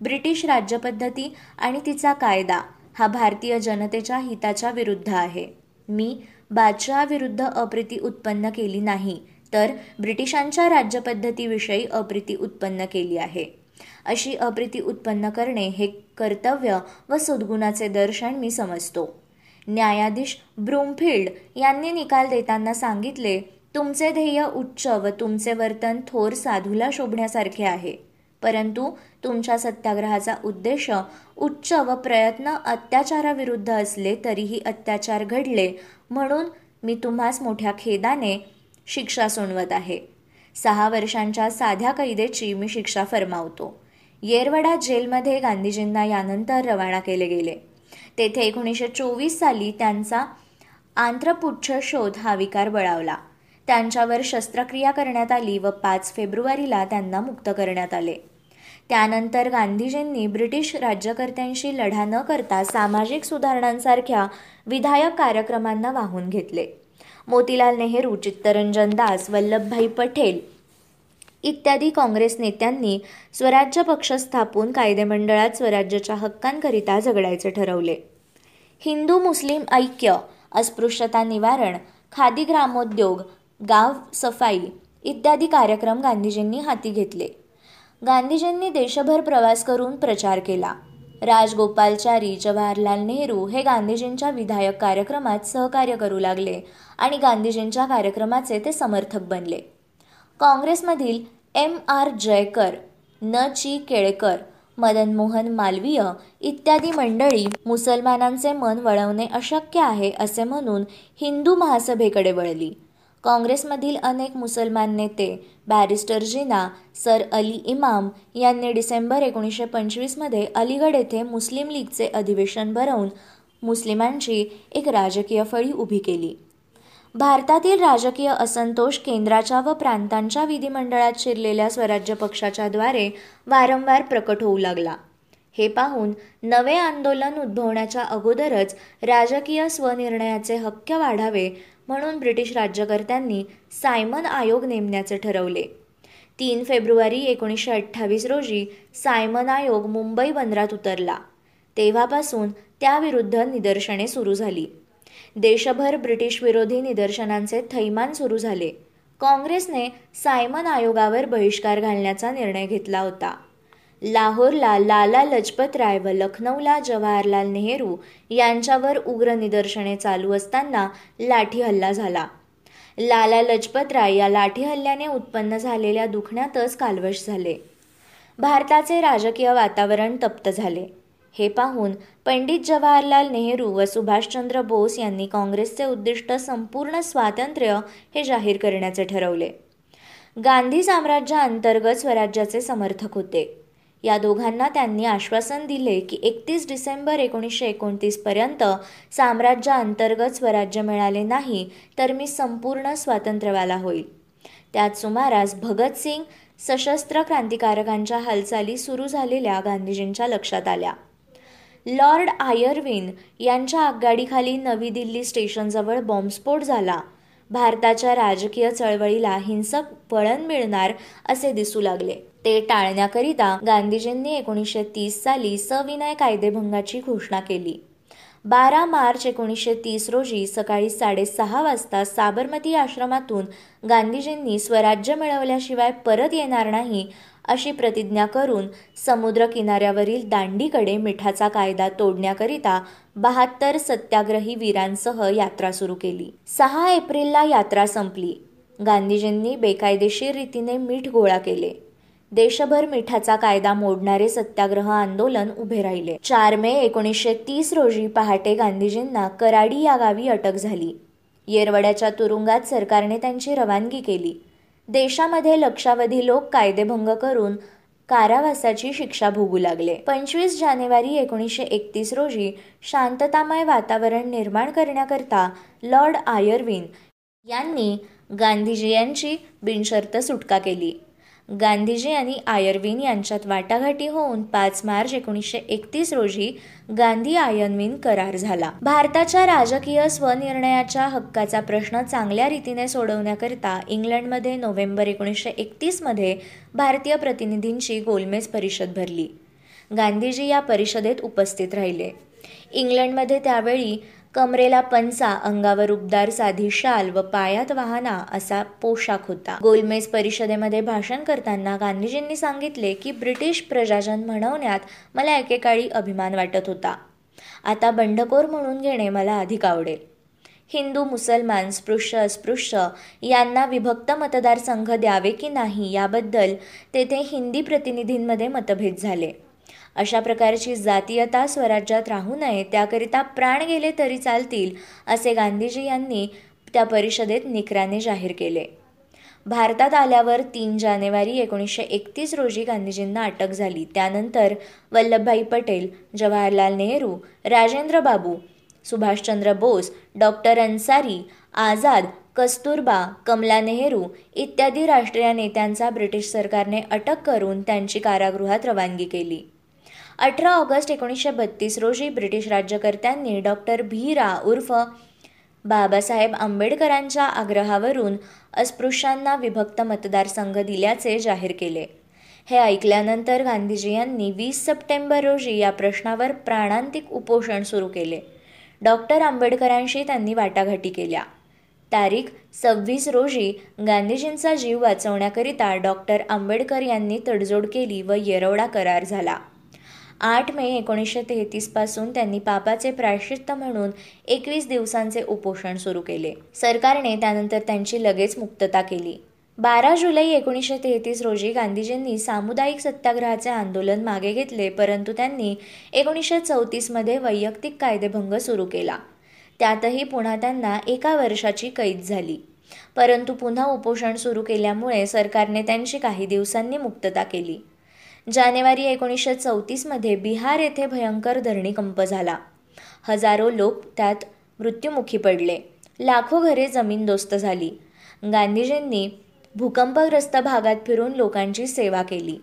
ब्रिटिश राज्यपद्धती आणि तिचा कायदा. हा भारतीय जनतेच्या हिताच्या विरुद्ध आहे. मी बादशहाविरुद्ध अप्रिती उत्पन्न केली नाही तर ब्रिटिशांच्या राज्यपद्धतीविषयी अप्रिती उत्पन्न केली आहे. अशी अप्रिती उत्पन्न करणे हे कर्तव्य व सद्गुणाचे दर्शन मी समजतो. न्यायाधीश ब्रूमफिल्ड यांनी निकाल देताना सांगितले तुमचे ध्येय उच्च व तुमचे वर्तन थोर साधूला शोभण्यासारखे आहे. परंतु तुमच्या सत्याग्रहाचा उद्देश उच्च व प्रयत्न अत्याचाराविरुद्ध असले तरीही अत्याचार घडले म्हणून मी तुम्हास मोठ्या खेदाने शिक्षा सुणवत आहे. सहा वर्षांच्या साध्या कैदेची मी शिक्षा फरमावतो. येरवडा जेलमध्ये गांधीजींना यानंतर रवाना केले गेले. तेथे एकोणीसशे चोवीस साली त्यांचा आंत्रपुच्छ शोध हा विकार बळावला. त्यांच्यावर शस्त्रक्रिया करण्यात आली व पाच फेब्रुवारीला त्यांना मुक्त करण्यात आले. त्यानंतर गांधीजींनी ब्रिटिश राज्यकर्त्यांशी लढा न करता सामाजिक सुधारणांसारख्या विधायक कार्यक्रमांना वाहून घेतले. मोतीलाल नेहरू चित्तरंजन दास वल्लभभाई पटेल इत्यादी काँग्रेस नेत्यांनी स्वराज्य पक्ष स्थापून कायदेमंडळात स्वराज्याच्या हक्कांकरिता झगडायचे ठरवले. हिंदू मुस्लिम ऐक्य अस्पृश्यता निवारण खादी ग्रामोद्योग गाव सफाई इत्यादी कार्यक्रम गांधीजींनी हाती घेतले. गांधीजींनी देशभर प्रवास करून प्रचार केला. राजगोपालचारी जवाहरलाल नेहरू हे गांधीजींच्या विधायक कार्यक्रमात सहकार्य करू लागले आणि गांधीजींच्या कार्यक्रमाचे ते समर्थक बनले. काँग्रेसमधील एम आर जयकर न ची केळकर मदन मोहन मालवीय इत्यादी मंडळी मुसलमानांचे मन वळवणे अशक्य आहे असे म्हणून हिंदू महासभेकडे वळली. काँग्रेसमधील अनेक मुसलमान नेते बॅरिस्टर जिना सर अली इमाम यांनी डिसेंबर एकोणीसशे पंचवीसमध्ये अलीगड येथे मुस्लिम लीगचे अधिवेशन भरवून मुस्लिमांची एक राजकीय फळी उभी केली. भारतातील राजकीय असंतोष केंद्राच्या व प्रांतांच्या विधिमंडळात शिरलेल्या स्वराज्य पक्षाच्या द्वारे वारंवार प्रकट होऊ लागला. हे पाहून नवे आंदोलन उद्भवण्याच्या अगोदरच राजकीय स्वनिर्णयाचे हक्क वाढावे म्हणून ब्रिटिश राज्यकर्त्यांनी सायमन आयोग नेमण्याचे ठरवले. तीन फेब्रुवारी एकोणीसशे अठ्ठावीस रोजी सायमन आयोग मुंबई बंदरात उतरला. तेव्हापासून त्याविरुद्ध निदर्शने सुरू झाली. देशभर ब्रिटिश विरोधी निदर्शनांचे थैमान सुरू झाले. काँग्रेसने सायमन आयोगावर बहिष्कार घालण्याचा निर्णय घेतला होता. लाहोरला लाला लजपत राय व लखनौला जवाहरलाल नेहरू यांच्यावर उग्र निदर्शने चालू असताना लाठी हल्ला झाला. लाला लजपत राय या लाठी हल्ल्याने उत्पन्न झालेल्या दुखण्यातच कालवश झाले. भारताचे राजकीय वातावरण तप्त झाले. हे पाहून पंडित जवाहरलाल नेहरू व सुभाषचंद्र बोस यांनी काँग्रेसचे उद्दिष्ट संपूर्ण स्वातंत्र्य हे जाहीर करण्याचे ठरवले. गांधी साम्राज्याअंतर्गत स्वराज्याचे समर्थक होते. या दोघांना त्यांनी आश्वासन दिले की एकतीस डिसेंबर एकोणीसशे एकोणतीसपर्यंत साम्राज्याअंतर्गत स्वराज्य मिळाले नाही तर मी संपूर्ण स्वातंत्र्यवाला होईल. त्यात सुमारास भगतसिंग सशस्त्र क्रांतिकारकांच्या हालचाली सुरू झालेल्या गांधीजींच्या लक्षात आल्या. लॉर्ड आयर्विन यांच्या आगगाडीखाली नवी दिल्ली स्टेशनजवळ बॉम्बस्फोट झाला. भारताच्या राजकीय चळवळीला हिंसक वळण मिळणार असे दिसू लागले. ते टाळण्याकरिता गांधीजींनी एकोणीसशे तीस साली सविनय कायदेभंगाची घोषणा केली. बारा मार्च एकोणीसशे तीस रोजी सकाळी साडेसहा वाजता साबरमती आश्रमातून गांधीजींनी स्वराज्य मिळवल्याशिवाय परत येणार नाही अशी प्रतिज्ञा करून समुद्र किनाऱ्यावरील दांडीकडे मिठाचा कायदा तोडण्याकरिता बहात्तर सत्याग्रही वीरांसह यात्रा सुरू केली. सहा एप्रिलला यात्रा संपली. गांधीजींनी बेकायदेशीर रीतीने मीठ गोळा केले. देशभर मिठाचा कायदा मोडणारे सत्याग्रह आंदोलन उभे राहिले. चार मे एकोणीसशे तीस रोजी पहाटे गांधीजींना कराडी या गावी अटक झाली. येरवड्याच्या तुरुंगात सरकारने त्यांची रवानगी केली. देशामध्ये लक्षावधी लोक कायदेभंग करून कारावासाची शिक्षा भोगू लागले. पंचवीस जानेवारी एकोणीसशे एकतीस रोजी शांततामय वातावरण निर्माण करण्याकरता लॉर्ड आयर्विन यांनी गांधीजी यांची बिनशर्त सुटका केली. गांधीजी आणि आयर्विन यांच्यात वाटाघाटी होऊन पाच मार्च एकोणीसशे एकतीस रोजी गांधी आयर्विन करार झाला. भारताच्या राजकीय स्वनिर्णयाच्या हक्काचा प्रश्न चांगल्या रीतीने सोडवण्याकरिता इंग्लंडमध्ये नोव्हेंबर एकोणीसशे एकतीसमध्ये भारतीय प्रतिनिधींची गोलमेज परिषद भरली. गांधीजी या परिषदेत उपस्थित राहिले. इंग्लंडमध्ये त्यावेळी कमरेला पंचा अंगावर उबदार साधी शाल व पायात वाहना असा पोशाख होता. गोलमेज परिषदेमध्ये भाषण करताना गांधीजींनी सांगितले की ब्रिटिश प्रजाजन म्हणवण्यात मला एकेकाळी अभिमान वाटत होता. आता बंडखोर म्हणून घेणे मला अधिक आवडेल. हिंदू मुसलमान स्पृश्य अस्पृश्य यांना विभक्त मतदारसंघ द्यावे की नाही याबद्दल तेथे हिंदी प्रतिनिधींमध्ये मतभेद झाले. अशा प्रकारची जातीयता स्वराज्यात राहू नये त्याकरिता प्राण गेले तरी चालतील असे गांधीजी यांनी त्या परिषदेत निकराने जाहीर केले. भारतात आल्यावर तीन जानेवारी एकोणीसशे एकतीस रोजी गांधीजींना अटक झाली. त्यानंतर वल्लभभाई पटेल जवाहरलाल नेहरू राजेंद्र बाबू सुभाषचंद्र बोस डॉक्टर अन्सारी आझाद कस्तुरबा कमला नेहरू इत्यादी राष्ट्रीय नेत्यांचा ब्रिटिश सरकारने अटक करून त्यांची कारागृहात रवानगी केली. अठरा ऑगस्ट एकोणीसशे बत्तीस रोजी ब्रिटिश राज्यकर्त्यांनी डॉक्टर भीरा उर्फ बाबासाहेब आंबेडकरांच्या आग्रहावरून अस्पृश्यांना विभक्त मतदारसंघ दिल्याचे जाहीर केले. हे ऐकल्यानंतर गांधीजी यांनी वीस सप्टेंबर रोजी या प्रश्नावर प्राणांतिक उपोषण सुरू केले. डॉक्टर आंबेडकरांशी त्यांनी वाटाघाटी केल्या. तारीख सव्वीस रोजी गांधीजींचा जीव वाचवण्याकरिता डॉक्टर आंबेडकर यांनी तडजोड केली व येरवडा करार झाला. आठ मे एकोणीसशे तेहतीसपासून त्यांनी पापाचे प्रायश्चित्त म्हणून एकवीस दिवसांचे उपोषण सुरू केले. सरकारने त्यानंतर त्यांची लगेच मुक्तता केली. बारा जुलै एकोणीसशे तेहतीस रोजी गांधीजींनी सामुदायिक सत्याग्रहाचे आंदोलन मागे घेतले परंतु त्यांनी एकोणीसशे चौतीसमध्ये वैयक्तिक कायदेभंग सुरू केला. त्यातही पुन्हा त्यांना एका वर्षाची कैद झाली. परंतु पुन्हा उपोषण सुरू केल्यामुळे सरकारने त्यांची काही दिवसांनी मुक्तता केली. जानेवारी एकोणीसशे चौतीसमध्ये बिहार येथे भयंकर धरणीकंप झाला. हजारो लोक त्यात मृत्युमुखी पडले. लाखो घरे जमीनदोस्त झाली. गांधीजींनी भूकंपग्रस्त भागात फिरून लोकांची सेवा केली.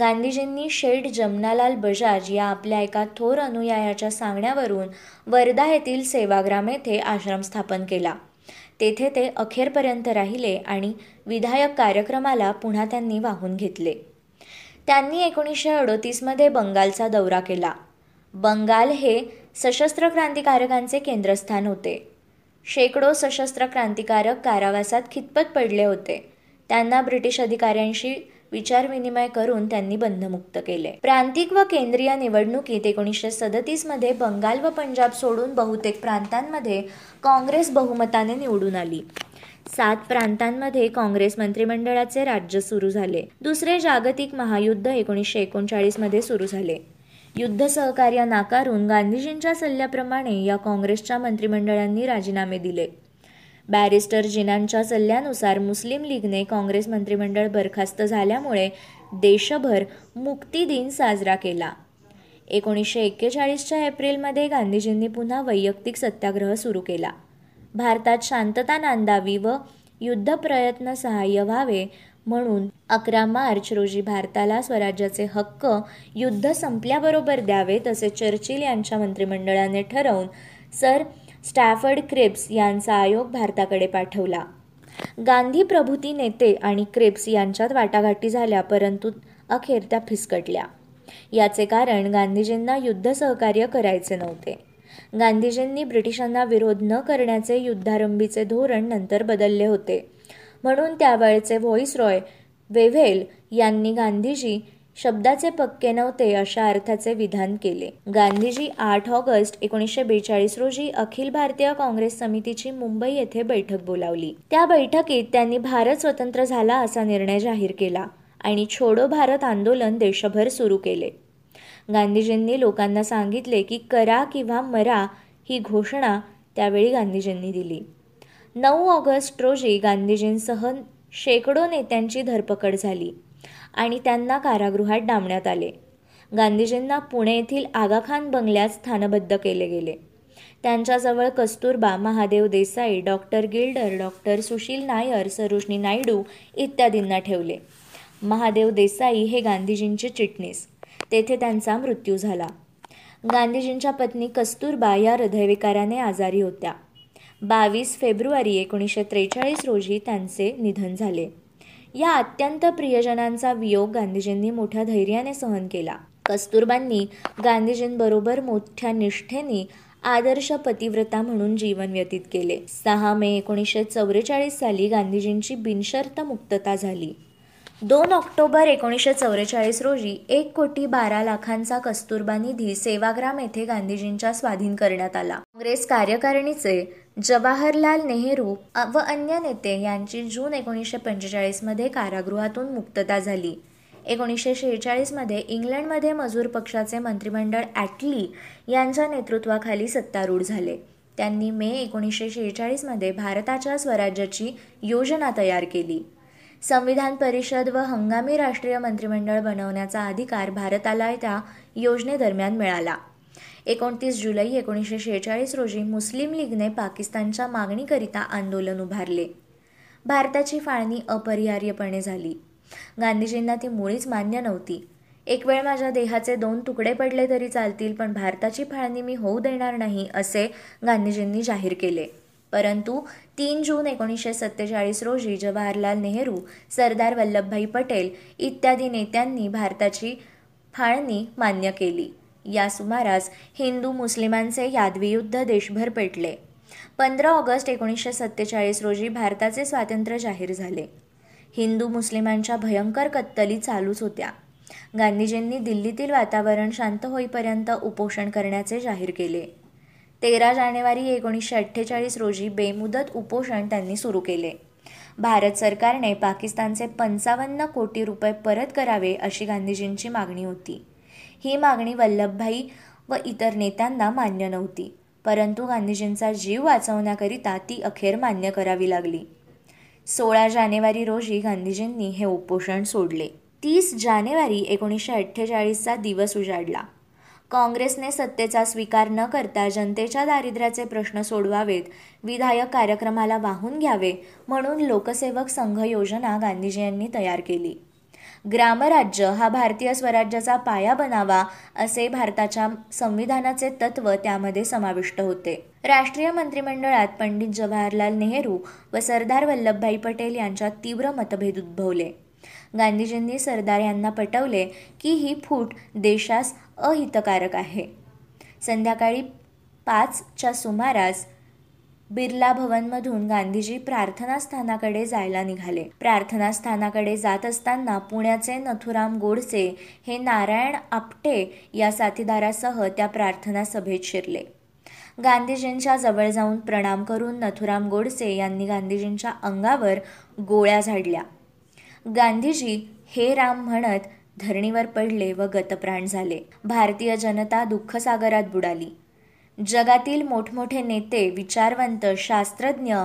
गांधीजींनी शेठ जमनालाल बजाज या आपल्या एका थोर अनुयायाच्या सांगण्यावरून वर्धा येथील सेवाग्राम येथे आश्रम स्थापन केला. तेथे ते अखेरपर्यंत राहिले आणि विधायक कार्यक्रमाला पुन्हा त्यांनी वाहून घेतले. त्यांनी एकोणीसशे अडोतीसमध्ये बंगालचा दौरा केला. बंगाल हे सशस्त्र क्रांतिकारकांचे केंद्रस्थान होते. शेकडो सशस्त्र क्रांतिकारक कारावासात खितपत पडले होते. त्यांना ब्रिटिश अधिकाऱ्यांशी विचारविनिमय करून त्यांनी बंधमुक्त केले. प्रांतिक व केंद्रीय निवडणुकीत एकोणीसशे सदतीसमध्ये बंगाल व पंजाब सोडून बहुतेक प्रांतांमध्ये काँग्रेस बहुमताने निवडून आली. सात प्रांतांमध्ये काँग्रेस मंत्रिमंडळाचे राज्य सुरू झाले. दुसरे जागतिक महायुद्ध एकोणीसशे एकोणचाळीसमध्ये सुरू झाले. युद्ध सहकार्य नाकारून गांधीजींच्या सल्ल्याप्रमाणे या काँग्रेसच्या मंत्रिमंडळांनी राजीनामे दिले. बॅरिस्टर जिनांच्या सल्ल्यानुसार मुस्लिम लीगने काँग्रेस मंत्रिमंडळ बरखास्त झाल्यामुळे देशभर मुक्ती दिन साजरा केला. एकोणीसशे एक्केचाळीसच्या एप्रिलमध्ये गांधीजींनी पुन्हा वैयक्तिक सत्याग्रह सुरू केला. भारतात शांतता नांदावी व युद्ध प्रयत्न सहाय्य व्हावे म्हणून अकरा मार्च रोजी भारताला स्वराज्याचे हक्क युद्ध संपल्याबरोबर द्यावे तसे चर्चिल यांच्या मंत्रिमंडळाने ठरवून सर स्टॅफर्ड क्रिप्स यांचा आयोग भारताकडे पाठवला. गांधी प्रभूती नेते आणि क्रिप्स यांच्यात वाटाघाटी झाल्या परंतु अखेर त्या फिसकटल्या. याचे कारण गांधीजींना युद्ध सहकार्य करायचे नव्हते. गांधीजींनी ब्रिटिशांना विरोध न करण्याचे युद्धारंभीचे धोरण नंतर बदलले होते. म्हणून त्यावेळचे रॉय वेव्हेल यांनी गांधीजी शब्दाचे पक्के नव्हते अशा अर्थाचे विधान केले. गांधीजी आठ ऑगस्ट एकोणीसशे बेचाळीस रोजी अखिल भारतीय काँग्रेस समितीची मुंबई येथे बैठक बोलावली. त्या बैठकीत त्यांनी भारत स्वतंत्र झाला असा निर्णय जाहीर केला आणि छोडो भारत आंदोलन देशभर सुरू केले. गांधीजींनी लोकांना सांगितले की करा किंवा मरा ही घोषणा त्यावेळी गांधीजींनी दिली. नऊ ऑगस्ट रोजी गांधीजींसह शेकडो नेत्यांची धरपकड झाली आणि त्यांना कारागृहात डांबण्यात आले. गांधीजींना पुणे येथील आगाखान बंगल्यात स्थानबद्ध केले गेले. त्यांच्याजवळ कस्तुरबा महादेव देसाई डॉक्टर गिल्डर डॉक्टर सुशील नायर सरोजनी नायडू इत्यादींना ठेवले. महादेव देसाई हे गांधीजींचे चिटणीस. तेथे त्यांचा मृत्यू झाला. गांधीजींच्या पत्नी कस्तुरबा या हृदयविकाराने आजारी होत्या. बावीस फेब्रुवारी एकोणीसशे त्रेचाळीस रोजी त्यांचे निधन झाले. या अत्यंत प्रियजनांचा वियोग गांधीजींनी मोठ्या धैर्याने सहन केला. कस्तुरबांनी गांधीजींबरोबर मोठ्या निष्ठेने आदर्श पतिव्रता म्हणून जीवन व्यतीत केले. सहा मे एकोणीसशे चौवेचाळीस साली गांधीजींची बिनशर्त मुक्तता झाली. दोन ऑक्टोबर एकोणीसशे चौवेचाळीस रोजी एक कोटी बारा लाखांचा कस्तुरबा निधी सेवाग्राम येथे गांधीजींच्या स्वाधीन करण्यात आला. काँग्रेस कार्यकारिणीचे जवाहरलाल नेहरू व अन्य नेते यांची जून एकोणीसशे पंचेचाळीसमध्ये कारागृहातून मुक्तता झाली. एकोणीसशे शेहेचाळीसमध्ये इंग्लंडमध्ये मजूर पक्षाचे मंत्रिमंडळ ॲटली यांच्या नेतृत्वाखाली सत्तारूढ झाले. त्यांनी मे एकोणीसशे शेहेचाळीसमध्ये भारताच्या स्वराज्याची योजना तयार केली. संविधान परिषद व हंगामी राष्ट्रीय मंत्रिमंडळ बनवण्याचा अधिकार भारताला त्या योजनेदरम्यान मिळाला. एकोणतीस जुलै एकोणीसशे शेहेचाळीस रोजी मुस्लिम लीगने पाकिस्तानच्या मागणीकरिता आंदोलन उभारले. भारताची फाळणी अपरिहार्यपणे झाली. गांधीजींना ती मुळीच मान्य नव्हती. एक वेळ माझ्या देहाचे दोन तुकडे पडले तरी चालतील पण भारताची फाळणी मी होऊ देणार नाही असे गांधीजींनी जाहीर केले. परंतु तीन जून एकोणीसशे सत्तेचाळीस रोजी जवाहरलाल नेहरू सरदार वल्लभभाई पटेल इत्यादी नेत्यांनी भारताची फाळणी मान्य केली. या सुमारास हिंदू मुस्लिमांचे यादवी युद्ध देशभर पेटले. पंधरा ऑगस्ट एकोणीसशे सत्तेचाळीस रोजी भारताचे स्वातंत्र्य जाहीर झाले. हिंदू मुस्लिमांच्या भयंकर कत्तली चालूच होत्या. गांधीजींनी दिल्लीतील वातावरण शांत होईपर्यंत उपोषण करण्याचे जाहीर केले. तेरा जानेवारी एकोणीसशे अठ्ठेचाळीस रोजी बेमुदत उपोषण त्यांनी सुरू केले. भारत सरकारने पाकिस्तानचे पंचावन्न कोटी रुपये परत करावे अशी गांधीजींची मागणी होती. ही मागणी वल्लभभाई व इतर नेत्यांना मान्य नव्हती परंतु गांधीजींचा जीव वाचवण्याकरिता ती अखेर मान्य करावी लागली. सोळा जानेवारी रोजी गांधीजींनी हे उपोषण सोडले. तीस जानेवारी एकोणीसशे अठ्ठेचाळीसचा दिवस उजाडला. काँग्रेसने सत्तेचा स्वीकार न करता जनतेच्या दारिद्र्याचे प्रश्न सोडवावेत विधायक कार्यक्रमाला वाहून घ्यावे म्हणून लोकसेवक संघ योजना गांधीजी यांनी तयार केली. ग्रामराज्य हा भारतीय स्वराज्याचा पाया बनावा असे भारताच्या संविधानाचे तत्व त्यामध्ये समाविष्ट होते. राष्ट्रीय मंत्रिमंडळात पंडित जवाहरलाल नेहरू व सरदार वल्लभभाई पटेल यांच्यात तीव्र मतभेद उद्भवले. गांधीजींनी सरदार यांना पटवले की ही फूट देशास अहितकारक आहे. संध्याकाळी पाचच्या सुमारास बिर्ला भवनमधून गांधीजी प्रार्थनास्थानाकडे जायला निघाले. प्रार्थनास्थानाकडे जात असताना पुण्याचे नथुराम गोडसे हे नारायण आपटे या साथीदारासह त्या प्रार्थना सभेत शिरले. गांधीजींच्या जवळ जाऊन प्रणाम करून नथुराम गोडसे यांनी गांधीजींच्या अंगावर गोळ्या झाडल्या. गांधीजी हे राम म्हणत धरणीवर पडले व गतप्राण झाले. भारतीय जनता दुःखसागरात बुडाली. जगातील मोठमोठे नेते विचारवंत शास्त्रज्ञ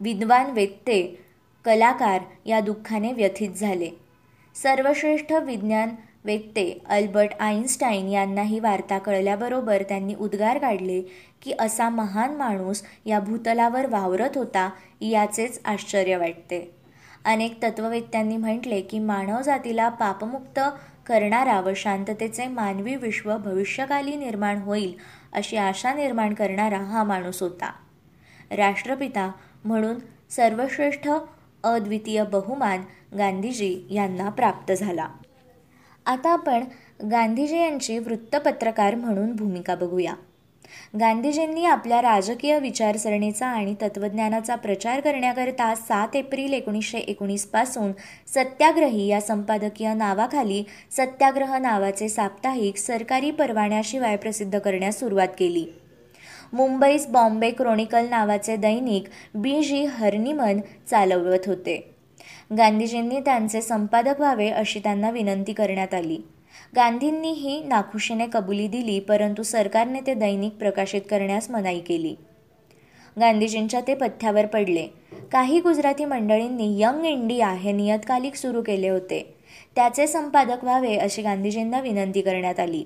विद्वान वेत्ते कलाकार या दुःखाने व्यथित झाले. सर्वश्रेष्ठ विज्ञान वेत्ते अल्बर्ट आईन्स्टाईन यांना ही वार्ता कळल्याबरोबर त्यांनी उद्गार काढले की असा महान माणूस या भूतलावर वावरत होता याचेच आश्चर्य वाटते. अनेक तत्ववेत्यांनी म्हटले की मानवजातीला पापमुक्त करणारा व शांततेचे मानवी विश्व भविष्यकाली निर्माण होईल अशी आशा निर्माण करणारा हा माणूस होता. राष्ट्रपिता म्हणून सर्वश्रेष्ठ अद्वितीय बहुमान गांधीजी यांना प्राप्त झाला. आता आपण गांधीजी यांची वृत्तपत्रकार म्हणून भूमिका बघूया. गांधीजींनी आपल्या राजकीय विचारसरणीचा आणि तत्त्वज्ञानाचा प्रचार करण्याकरता सात एप्रिल एकोणीसशे एकोणीसपासून सत्याग्रही या संपादकीय नावाखाली सत्याग्रह नावाचे साप्ताहिक सरकारी परवान्याशिवाय प्रसिद्ध करण्यास सुरुवात केली. मुंबईस बॉम्बे क्रोनिकल नावाचे दैनिक बी जी हर्निमन चालवत होते. गांधीजींनी त्यांचे संपादक व्हावे अशी त्यांना विनंती करण्यात आली. गांधींनीही नाखुशीने कबुली दिली परंतु सरकारने ते दैनिक प्रकाशित करण्यास मनाई केली. गांधीजींच्या ते पथ्यावर पडले. काही गुजराती मंडळींनी यंग इंडिया हे नियतकालिक सुरू केले होते. त्याचे संपादक व्हावे अशी गांधीजींना विनंती करण्यात आली.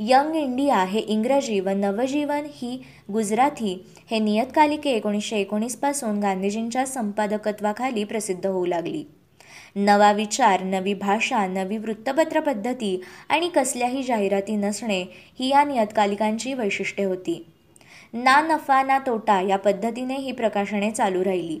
यंग इंडिया हे इंग्रजी व नवजीवन ही गुजराती हे नियतकालिके एकोणीसशे एकोणीसपासून गांधीजींच्या संपादकत्वाखाली प्रसिद्ध होऊ लागली. नवा विचार नवी भाषा नवी वृत्तपत्र पद्धती आणि कसल्याही जाहिराती नसणे ही या नियतकालिकांची वैशिष्ट्ये होती. ना नफा ना तोटा या पद्धतीने ही प्रकाशने चालू राहिली.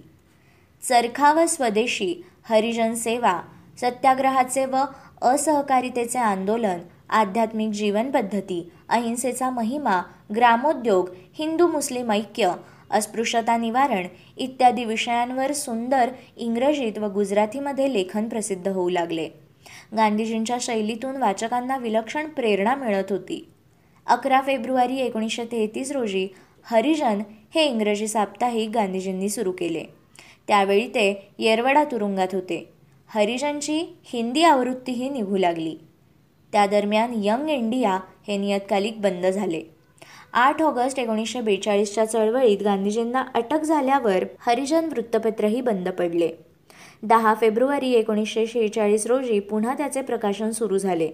चरखा व स्वदेशी हरिजन सेवा सत्याग्रहाचे व असहकारितेचे आंदोलन आध्यात्मिक जीवन पद्धती अहिंसेचा महिमा ग्रामोद्योग हिंदू मुस्लिम ऐक्य अस्पृश्यता निवारण इत्यादी विषयांवर सुंदर इंग्रजीत व गुजरातीमध्ये लेखन प्रसिद्ध होऊ लागले. गांधीजींच्या शैलीतून वाचकांना विलक्षण प्रेरणा मिळत होती. अकरा फेब्रुवारी एकोणीसशे तेहतीस रोजी हरिजन हे इंग्रजी साप्ताहिक गांधीजींनी सुरू केले. त्यावेळी ते येरवडा तुरुंगात होते. हरिजनची हिंदी आवृत्तीही निघू लागली. त्या दरम्यान यंग इंडिया हे नियतकालिक बंद झाले. आठ ऑगस्ट एकोणीसशे बेचाळीसच्या चळवळीत गांधीजींना अटक झाल्यावर हरिजन वृत्तपत्रही बंद पडले. दहा फेब्रुवारी एकोणीसशे शेहेचाळीस रोजी पुन्हा त्याचे प्रकाशन सुरू झाले.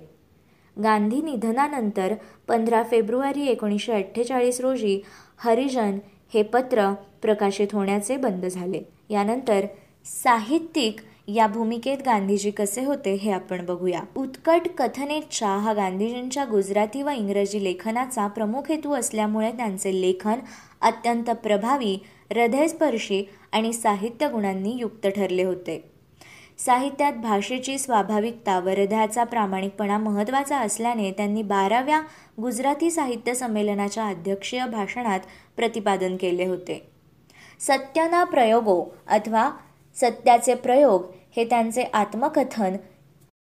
गांधी निधनानंतर पंधरा फेब्रुवारी एकोणीसशे अठ्ठेचाळीस रोजी हरिजन हे पत्र प्रकाशित होण्याचे बंद झाले. यानंतर साहित्यिक या भूमिकेत गांधीजी कसे होते हे आपण बघूया. उत्कट कथनेच्छा हा गांधीजींच्या गुजराती व इंग्रजी लेखनाचा प्रमुख हेतू असल्यामुळे त्यांचे लेखन अत्यंत प्रभावी हृदयस्पर्शी आणि साहित्य गुणांनी युक्त ठरले होते. साहित्यात भाषेची स्वाभाविकता व हृदयाचा प्रामाणिकपणा महत्त्वाचा असल्याने त्यांनी बाराव्या गुजराती साहित्य संमेलनाच्या अध्यक्षीय भाषणात प्रतिपादन केले होते. सत्यना प्रयोगो अथवा सत्याचे प्रयोग हे त्यांचे आत्मकथन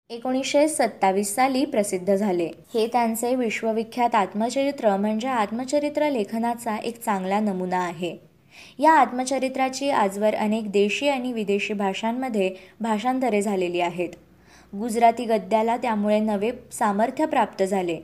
एकोणीसशे सत्तावीस साली प्रसिद्ध झाले. हे त्यांचे विश्वविख्यात आत्मचरित्र म्हणजे आत्मचरित्र लेखनाचा एक चांगला नमुना आहे. या आत्मचरित्राची आजवर अनेक देशी आणि विदेशी भाषांमध्ये भाषांतरे झालेली आहेत. गुजराती गद्याला त्यामुळे नवे सामर्थ्य प्राप्त झाले.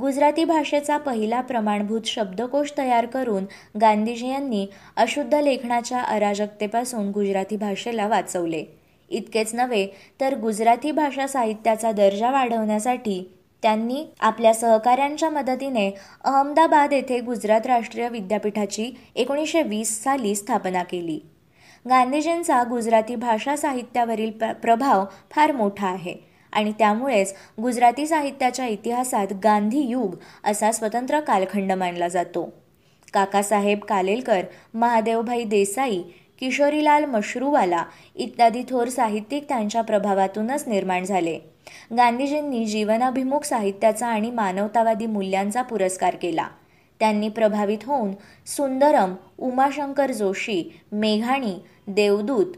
गुजराती भाषेचा पहिला प्रमाणभूत शब्दकोश तयार करून गांधीजी यांनी अशुद्ध लेखनाच्या अराजकतेपासून गुजराती भाषेला वाचवले. इतकेच नव्हे तर गुजराती भाषा साहित्याचा दर्जा वाढवण्यासाठी त्यांनी आपल्या सहकाऱ्यांच्या मदतीने अहमदाबाद येथे गुजरात राष्ट्रीय विद्यापीठाची एकोणीसशे वीस साली स्थापना केली. गांधीजींचा गुजराती भाषा साहित्यावरील प्रभाव फार मोठा आहे आणि त्यामुळेच गुजराती साहित्याच्या इतिहासात गांधी युग असा स्वतंत्र कालखंड मानला जातो. काकासाहेब कालेलकर महादेवभाई देसाई किशोरीलाल मशरूवाला इत्यादी थोर साहित्यिक त्यांच्या प्रभावातूनच निर्माण झाले. गांधीजींनी जीवनाभिमुख साहित्याचा आणि मानवतावादी मूल्यांचा पुरस्कार केला. त्यांनी प्रभावित होऊन सुंदरम उमाशंकर जोशी मेघाणी देवदूत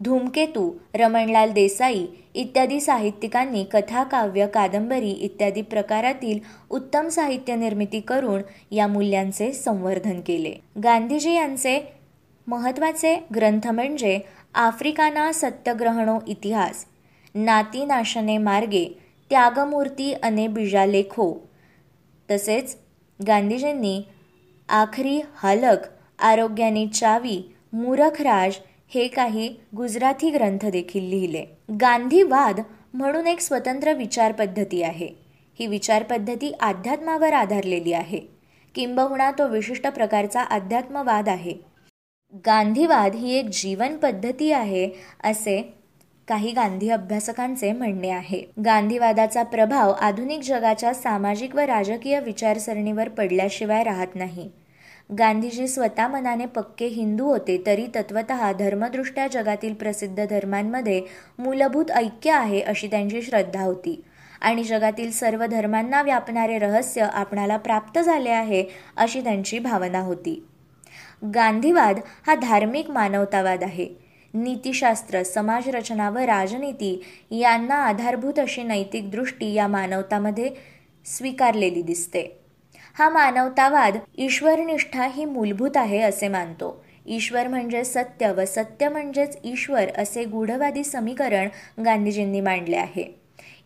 धूमकेतू रमणलाल देसाई इत्यादी साहित्यिकांनी कथा काव्य कादंबरी इत्यादी प्रकारातील उत्तम साहित्य निर्मिती करून या मूल्यांचे संवर्धन केले. गांधीजी यांचे महत्त्वाचे ग्रंथ म्हणजे आफ्रिकाना सत्यग्रहणो इतिहास नातीनाशने मार्गे त्यागमूर्ती अने बिजालेखो तसेच गांधीजींनी आखरी हालक आरोग्याने चावी मूरखराज हे काही गुजराती ग्रंथ देखील लिहिले. गांधीवाद म्हणून एक स्वतंत्र विचार पद्धती आहे. ही विचार पद्धती अध्यात्मावर आधारलेली आहे. किंबहुना तो विशिष्ट प्रकारचा अध्यात्मवाद आहे. गांधीवाद ही एक जीवन पद्धती आहे असे काही गांधी अभ्यासकांचे म्हणणे आहे. गांधीवादाचा प्रभाव आधुनिक जगाच्या सामाजिक व राजकीय विचारसरणीवर पडल्याशिवाय राहत नाही. गांधीजी स्वतः मनाने पक्के हिंदू होते तरी तत्वत धर्मदृष्ट्या जगातील प्रसिद्ध धर्मांमध्ये मूलभूत ऐक्य आहे अशी त्यांची श्रद्धा होती. आणि जगातील सर्व धर्मांना व्यापणारे रहस्य आपणाला प्राप्त झाले आहे अशी त्यांची भावना होती. गांधीवाद हा धार्मिक मानवतावाद आहे. नीतिशास्त्र समाजरचना व राजनीती यांना आधारभूत अशी नैतिक दृष्टी या मानवतामध्ये स्वीकारलेली दिसते. हा मानवतावाद ईश्वरनिष्ठा ही मूलभूत आहे असे मानतो. ईश्वर म्हणजे सत्य व सत्य म्हणजेच ईश्वर असे गूढवादी समीकरण गांधीजींनी मांडले आहे.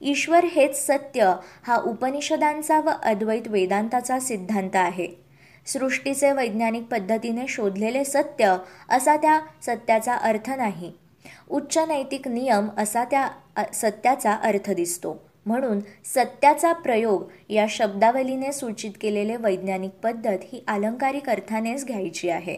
ईश्वर हेच सत्य हा उपनिषदांचा व अद्वैत वेदांताचा सिद्धांत आहे. सृष्टीचे वैज्ञानिक पद्धतीने शोधलेले सत्य असा त्या सत्याचा अर्थ नाही. उच्च नैतिक नियम असा त्या सत्याचा अर्थ दिसतो. म्हणून सत्याचा प्रयोग या शब्दावलीने सूचित केलेले वैज्ञानिक पद्धत ही अलंकारिक अर्थानेच घ्यायची आहे.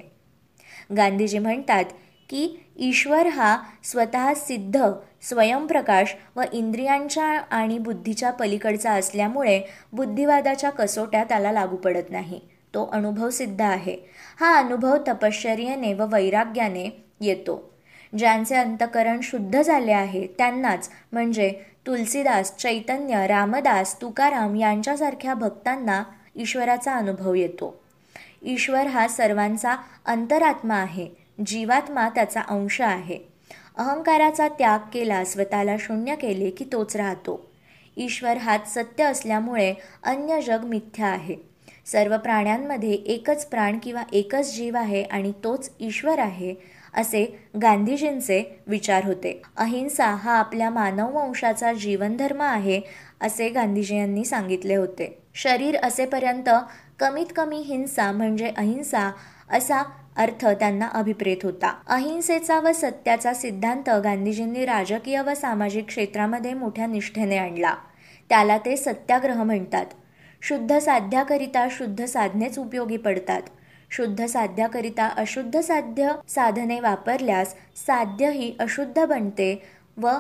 गांधीजी म्हणतात की ईश्वर हा स्वतः सिद्ध स्वयंप्रकाश व इंद्रियांच्या आणि बुद्धीच्या पलीकडचा असल्यामुळे बुद्धिवादाच्या कसोट्या त्याला लागू पडत नाही. तो अनुभव सिद्ध आहे. हा अनुभव तपश्चर्येने व वैराग्याने येतो. ज्यांचे अंतकरण शुद्ध झाले आहे त्यांनाच म्हणजे तुलसीदास चैतन्य रामदास तुकाराम यांच्यासारख्या भक्तांना ईश्वराचा अनुभव येतो. ईश्वर हा सर्वांचा अंतरात्मा आहे जीवात्मा त्याचा अंश आहे. अहंकाराचा त्याग केला स्वतःला शून्य केले की तोच राहतो. ईश्वर हाच सत्य असल्यामुळे अन्य जग मिथ्या आहे. सर्व प्राण्यांमध्ये एकच प्राण किंवा एकच जीव आहे आणि तोच ईश्वर आहे असे गांधीजींचे विचार होते. अहिंसा हा आपल्या मानववंशाचा जीवनधर्म आहे असे गांधीजी यांनी सांगितले होते. शरीर असेपर्यंत कमीत कमी हिंसा म्हणजे अहिंसा असा अर्थ त्यांना अभिप्रेत होता. अहिंसेचा व सत्याचा सिद्धांत गांधीजींनी राजकीय व सामाजिक क्षेत्रामध्ये मोठ्या निष्ठेने आणला. त्याला ते सत्याग्रह म्हणतात. शुद्ध साध्याकरिता शुद्ध साधनेच उपयोगी पडतात. शुद्ध साध्याकरिता अशुद्ध साध्य साधने वापरल्यास साध्य ही अशुद्ध बनते व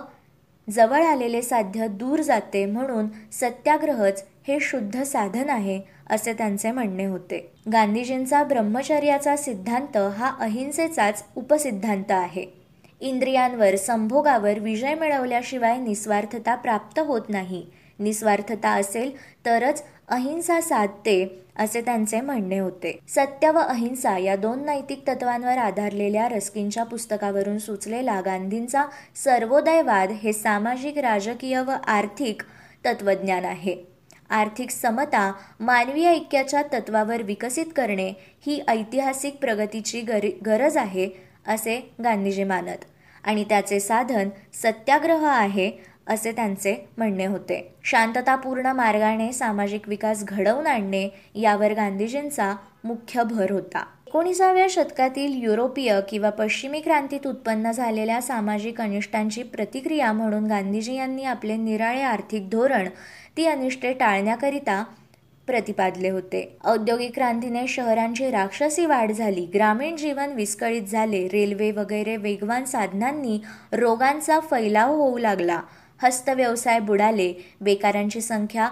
जवळ आलेले साध्य दूर जाते म्हणून सत्याग्रहच हे शुद्ध साधन आहे असे त्यांचे म्हणणे होते. गांधीजींचा ब्रह्मचर्याचा सिद्धांत हा अहिंसेचाच उपसिद्धांत आहे. इंद्रियांवर संभोगावर विजय मिळवल्याशिवाय निस्वार्थता प्राप्त होत नाही. निस्वार्थता असेल तरच अहिंसा साधते असे त्यांचे म्हणणे होते. सत्य व अहिंसा या दोन नैतिक तत्वांवर आधारलेल्या रस्किनच्या पुस्तकावरून सुचलेला गांधींचा सर्वोदयवाद हे सामाजिक राजकीय व आर्थिक तत्वज्ञान आहे. आर्थिक समता मानवी ऐक्याच्या तत्वावर विकसित करणे ही ऐतिहासिक प्रगतीची गरज आहे असे गांधीजी मानत. आणि त्याचे साधन सत्याग्रह आहे असे त्यांचे म्हणणे होते. शांततापूर्ण मार्गाने सामाजिक विकास घडवून आणणे यावर गांधीजींचा मुख्य भर होता. एकोणीसाव्या शतकातील युरोपीय किंवा पश्चिमी क्रांतीत उत्पन्न झालेल्या सामाजिक अनिष्टांची प्रतिक्रिया म्हणून गांधीजी यांनी आपले निराळे आर्थिक धोरण ती अनिष्टे टाळण्याकरिता प्रतिपादले होते. औद्योगिक क्रांतीने शहरांची राक्षसी वाढ झाली ग्रामीण जीवन विस्कळीत झाले रेल्वे वगैरे वेगवान साधनांनी रोगांचा फैलाव होऊ लागला. हस्तव्यवसाय बुडाले. बेकारांची संख्या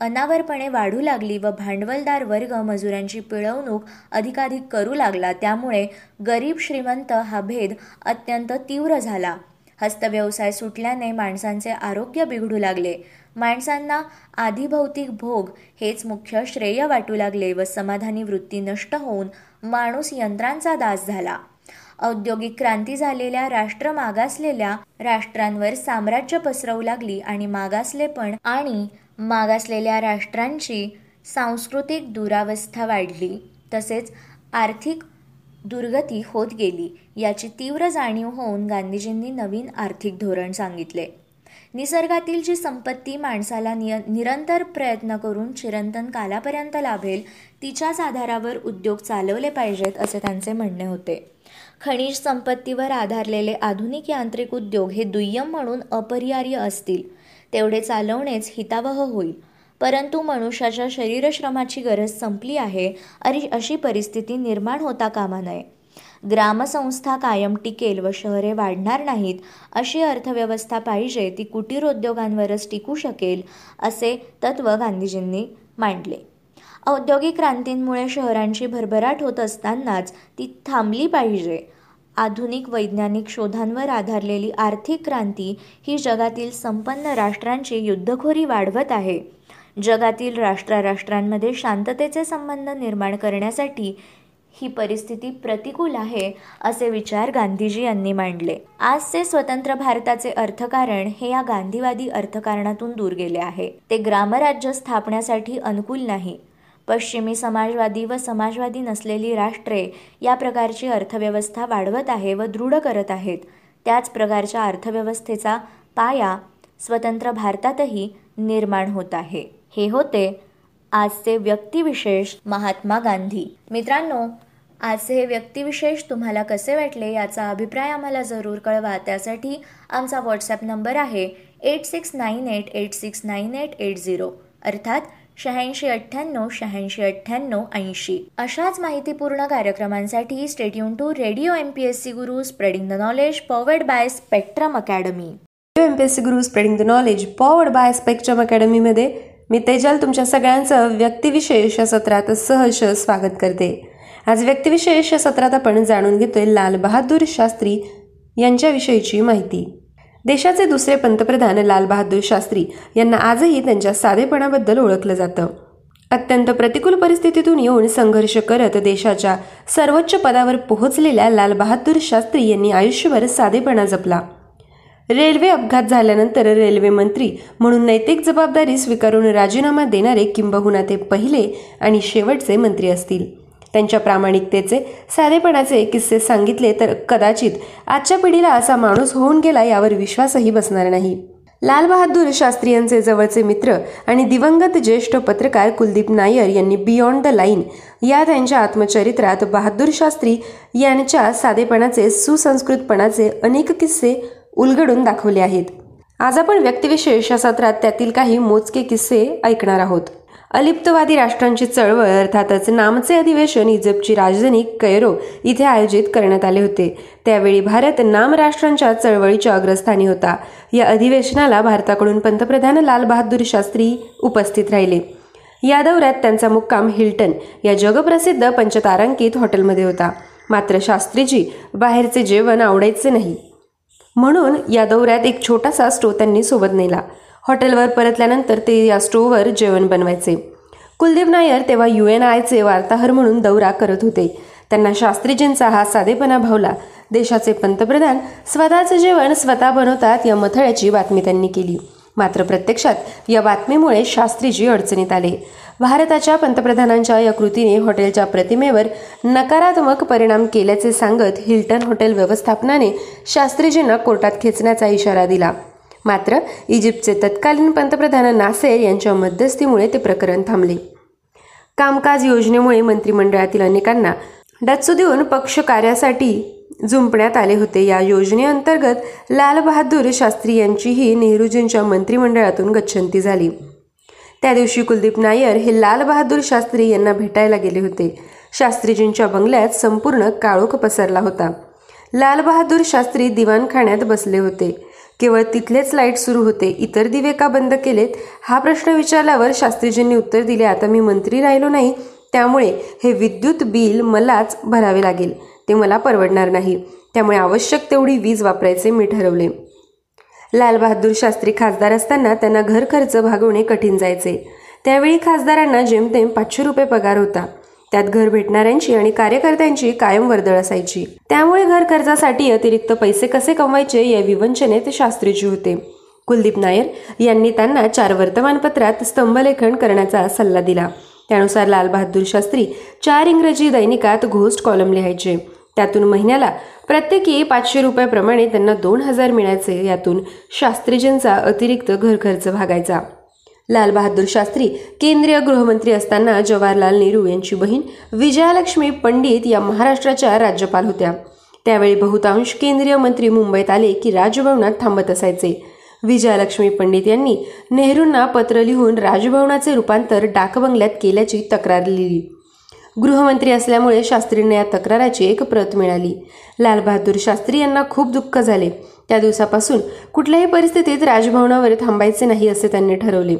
अनावरपणे वाढू लागली व भांडवलदार वर्ग मजुरांची पिळवणूक अधिकाधिक करू लागला. त्यामुळे गरीब श्रीमंत हा भेद अत्यंत तीव्र झाला. हस्तव्यवसाय सुटल्याने माणसांचे आरोग्य बिघडू लागले. माणसांना आधिभौतिक भोग हेच मुख्य श्रेय वाटू लागले व समाधानी वृत्ती नष्ट होऊन माणूस यंत्रांचा दास झाला. औद्योगिक क्रांती झालेल्या राष्ट्र मागासलेल्या राष्ट्रांवर साम्राज्य पसरवू लागली आणि मागासलेपण आणि मागासलेल्या राष्ट्रांची सांस्कृतिक दुरावस्था वाढली. तसेच आर्थिक दुर्गती होत गेली याची तीव्र जाणीव होऊन गांधीजींनी नवीन आर्थिक धोरण सांगितले. निसर्गातील जी संपत्ती माणसाला निय निरंतर प्रयत्न करून चिरंतन कालापर्यंत लाभेल तिच्याच आधारावर उद्योग चालवले पाहिजेत असे त्यांचे म्हणणे होते. खनिज संपत्तीवर आधारलेले आधुनिक यांत्रिक उद्योग हे दुय्यम म्हणून अपरिहार्य असतील. तेवढे चालवणेच हितावह होईल. परंतु मनुष्याच्या शरीरश्रमाची गरज संपली आहे अरी अशी परिस्थिती निर्माण होता कामा नये. ग्रामसंस्था कायम टिकेल व शहरे वाढणार नाहीत अशी अर्थव्यवस्था पाहिजे ती कुटीर उद्योगांवरच टिकू शकेल असे तत्व गांधीजींनी मांडले. औद्योगिक क्रांतींमुळे शहरांची भरभराट होत असतानाच ती थांबली पाहिजे. आधुनिक वैज्ञानिक शोधांवर आधारलेली आर्थिक क्रांती ही जगातील संपन्न राष्ट्रांची युद्धखोरी वाढवत आहे. जगातील राष्ट्राराष्ट्रांमध्ये शांततेचे संबंध निर्माण करण्यासाठी ही परिस्थिती प्रतिकूल आहे असे विचार गांधीजी यांनी मांडले. आजचे स्वतंत्र भारताचे अर्थकारण हे या गांधीवादी अर्थकारणातून दूर गेले आहे. ते ग्रामराज्य स्थापण्यासाठी अनुकूल नाही. पश्चिमी समाजवादी व समाजवादी नसलेली राष्ट्रे या प्रकारची अर्थव्यवस्था वाढवत आहे व दृढ करत आहेत. त्याच प्रकारच्या अर्थव्यवस्थेचा पाया स्वतंत्र भारतातही निर्माण होत आहे. हे होते आजचे व्यक्तिविशेष महात्मा गांधी. मित्रांनो आजचे हे व्यक्तिविशेष तुम्हाला कसे वाटले याचा अभिप्राय आम्हाला जरूर कळवा. त्यासाठी आमचा व्हॉट्सॲप नंबर आहे eight six nine eight eight six nine eight eight zero. अर्थात शहाऐंशी अठ्ठ्याण्णव शहाऐंशी अठ्ठ्याण्णव ऐंशी. अशाच माहितीपूर्ण कार्यक्रमांसाठी stay tuned to radio M P S C Guru spreading the knowledge powered by Spectrum academy M P S C Guru spreading the knowledge powered by Spectrum अकॅडमीमध्ये मी तेजल तुमच्या सगळ्यांचं व्यक्तिविशेष या सत्रात सहर्ष स्वागत करते. आज व्यक्तिविशेष या सत्रात आपण जाणून घेतोय लाल बहादूर शास्त्री यांच्याविषयीची माहिती. देशाचे दुसरे पंतप्रधान लाल बहादूर शास्त्री यांना आजही त्यांच्या साधेपणाबद्दल ओळखलं जातं. अत्यंत प्रतिकूल परिस्थितीतून येऊन संघर्ष करत देशाच्या सर्वोच्च पदावर पोहोचलेल्या लाल बहादूर शास्त्री यांनी आयुष्यभर साधेपणा जपला. रेल्वे अपघात झाल्यानंतर रेल्वे मंत्री म्हणून नैतिक जबाबदारी स्वीकारून राजीनामा देणारे किंबहुना ते पहिले आणि शेवटचे मंत्री असतील. त्यांच्या प्रामाणिकतेचे साधेपणाचे किस्से सांगितले तर कदाचित आजच्या पिढीला असा माणूस होऊन गेला यावर विश्वासही बसणार नाही. लाल बहादूर शास्त्री यांचे जवळचे मित्र आणि दिवंगत ज्येष्ठ पत्रकार कुलदीप नायर यांनी बियॉन्ड द लाईन या त्यांच्या आत्मचरित्रात बहादूर शास्त्री यांच्या साधेपणाचे सुसंस्कृतपणाचे अनेक किस्से उलगडून दाखवले आहेत. आज आपण व्यक्तिविशेष या सत्रात त्यातील काही मोजके किस्से ऐकणार आहोत. अलिप्तवादी राष्ट्रांची चळवळ अर्थातच नामचे अधिवेशन इजिप्तची राजधानी कैरो इथे आयोजित करण्यात आले होते. त्यावेळी भारत नाम राष्ट्रांच्या चळवळीच्या अग्रस्थानी होता. या अधिवेशनाला भारताकडून पंतप्रधान लालबहादूर शास्त्री उपस्थित राहिले. या दौऱ्यात त्यांचा मुक्काम हिल्टन या जगप्रसिद्ध पंचतारांकित हॉटेलमध्ये होता. मात्र शास्त्रीजी बाहेरचे जेवण आवडायचे नाही. म्हणून या दौऱ्यात एक छोटासा स्टो त्यांनी सोबत नेला. हॉटेलवर परतल्यानंतर ते या स्टोवर जेवण बनवायचे. कुलदीप नायर तेव्हा यू एन आयचे वार्ताहर म्हणून दौरा करत होते. त्यांना शास्त्रीजींचा हा साधेपणा भावला. देशाचे पंतप्रधान स्वतःचं जेवण स्वतः बनवतात या मथळ्याची बातमी त्यांनी केली. मात्र प्रत्यक्षात या बातमीमुळे शास्त्रीजी अडचणीत आले. भारताच्या पंतप्रधानांच्या या कृतीने हॉटेलच्या प्रतिमेवर नकारात्मक परिणाम केल्याचे सांगत हिल्टन हॉटेल व्यवस्थापनाने शास्त्रीजींना कोर्टात खेचण्याचा इशारा दिला. मात्र इजिप्तचे तत्कालीन पंतप्रधान नासेर यांच्या मध्यस्थीमुळे ते प्रकरण थांबले. कामकाज योजनेमुळे मंत्रिमंडळातील अनेकांना डच्चू देऊन पक्ष कार्यासाठी जुंपण्यात आले होते. या योजनेअंतर्गत लालबहादूर शास्त्री यांचीही नेहरूजींच्या मंत्रिमंडळातून गच्छंती झाली. त्या दिवशी कुलदीप नायर हे लालबहादूर शास्त्री यांना भेटायला गेले होते. शास्त्रीजींच्या बंगल्यात संपूर्ण काळोख पसरला होता. लालबहादूर शास्त्री दिवाणखाण्यात बसले होते. केवळ तिथलेच लाइट सुरू होते इतर दिवे का बंद केलेत? हा प्रश्न विचारल्यावर शास्त्रीजींनी उत्तर दिले आता मी मंत्री राहिलो नाही त्यामुळे हे विद्युत बिल मलाच भरावे लागेल ते मला परवडणार नाही त्यामुळे आवश्यक तेवढी वीज वापरायचे मी ठरवले. लालबहादूर शास्त्री खासदार असताना त्यांना घर खर्च भागवणे कठीण जायचे. त्यावेळी खासदारांना जेमतेम पाचशे रुपये पगार होता. त्यात घर भेटणाऱ्यांची आणि कार्यकर्त्यांची कायम वर्दळ असायची. त्यामुळे घर खर्चासाठी अतिरिक्त पैसे कसे कमवायचे या विवंचनेत शास्त्रीजी होते. कुलदीप नायर यांनी त्यांना चार वर्तमानपत्रात स्तंभलेखन करण्याचा सल्ला दिला. त्यानुसार लालबहादूर शास्त्री चार इंग्रजी दैनिकात घोस्ट कॉलम लिहायचे. त्यातून महिन्याला प्रत्येकी पाचशे रुपयाप्रमाणे त्यांना दोन हजार मिळायचे. यातून शास्त्रीजींचा अतिरिक्त घरखर्च भागायचा. लाल बहादूर शास्त्री केंद्रीय गृहमंत्री असताना जवाहरलाल नेहरू यांची बहीण विजयालक्ष्मी पंडित या महाराष्ट्राच्या राज्यपाल होत्या. त्यावेळी बहुतांश केंद्रीय मंत्री मुंबईत आले की राजभवनात थांबत असायचे. विजयालक्ष्मी पंडित यांनी नेहरूंना पत्र लिहून राजभवनाचे रूपांतर डाकबंगल्यात केल्याची तक्रार लिहिली गृहमंत्री असल्यामुळे शास्त्रींना या तक्राराची एक प्रत मिळाली. लालबहादूर शास्त्री यांना खूप दुःख झाले. त्या दिवसापासून कुठल्याही परिस्थितीत राजभवनावर थांबायचे नाही असे त्यांनी ठरवले.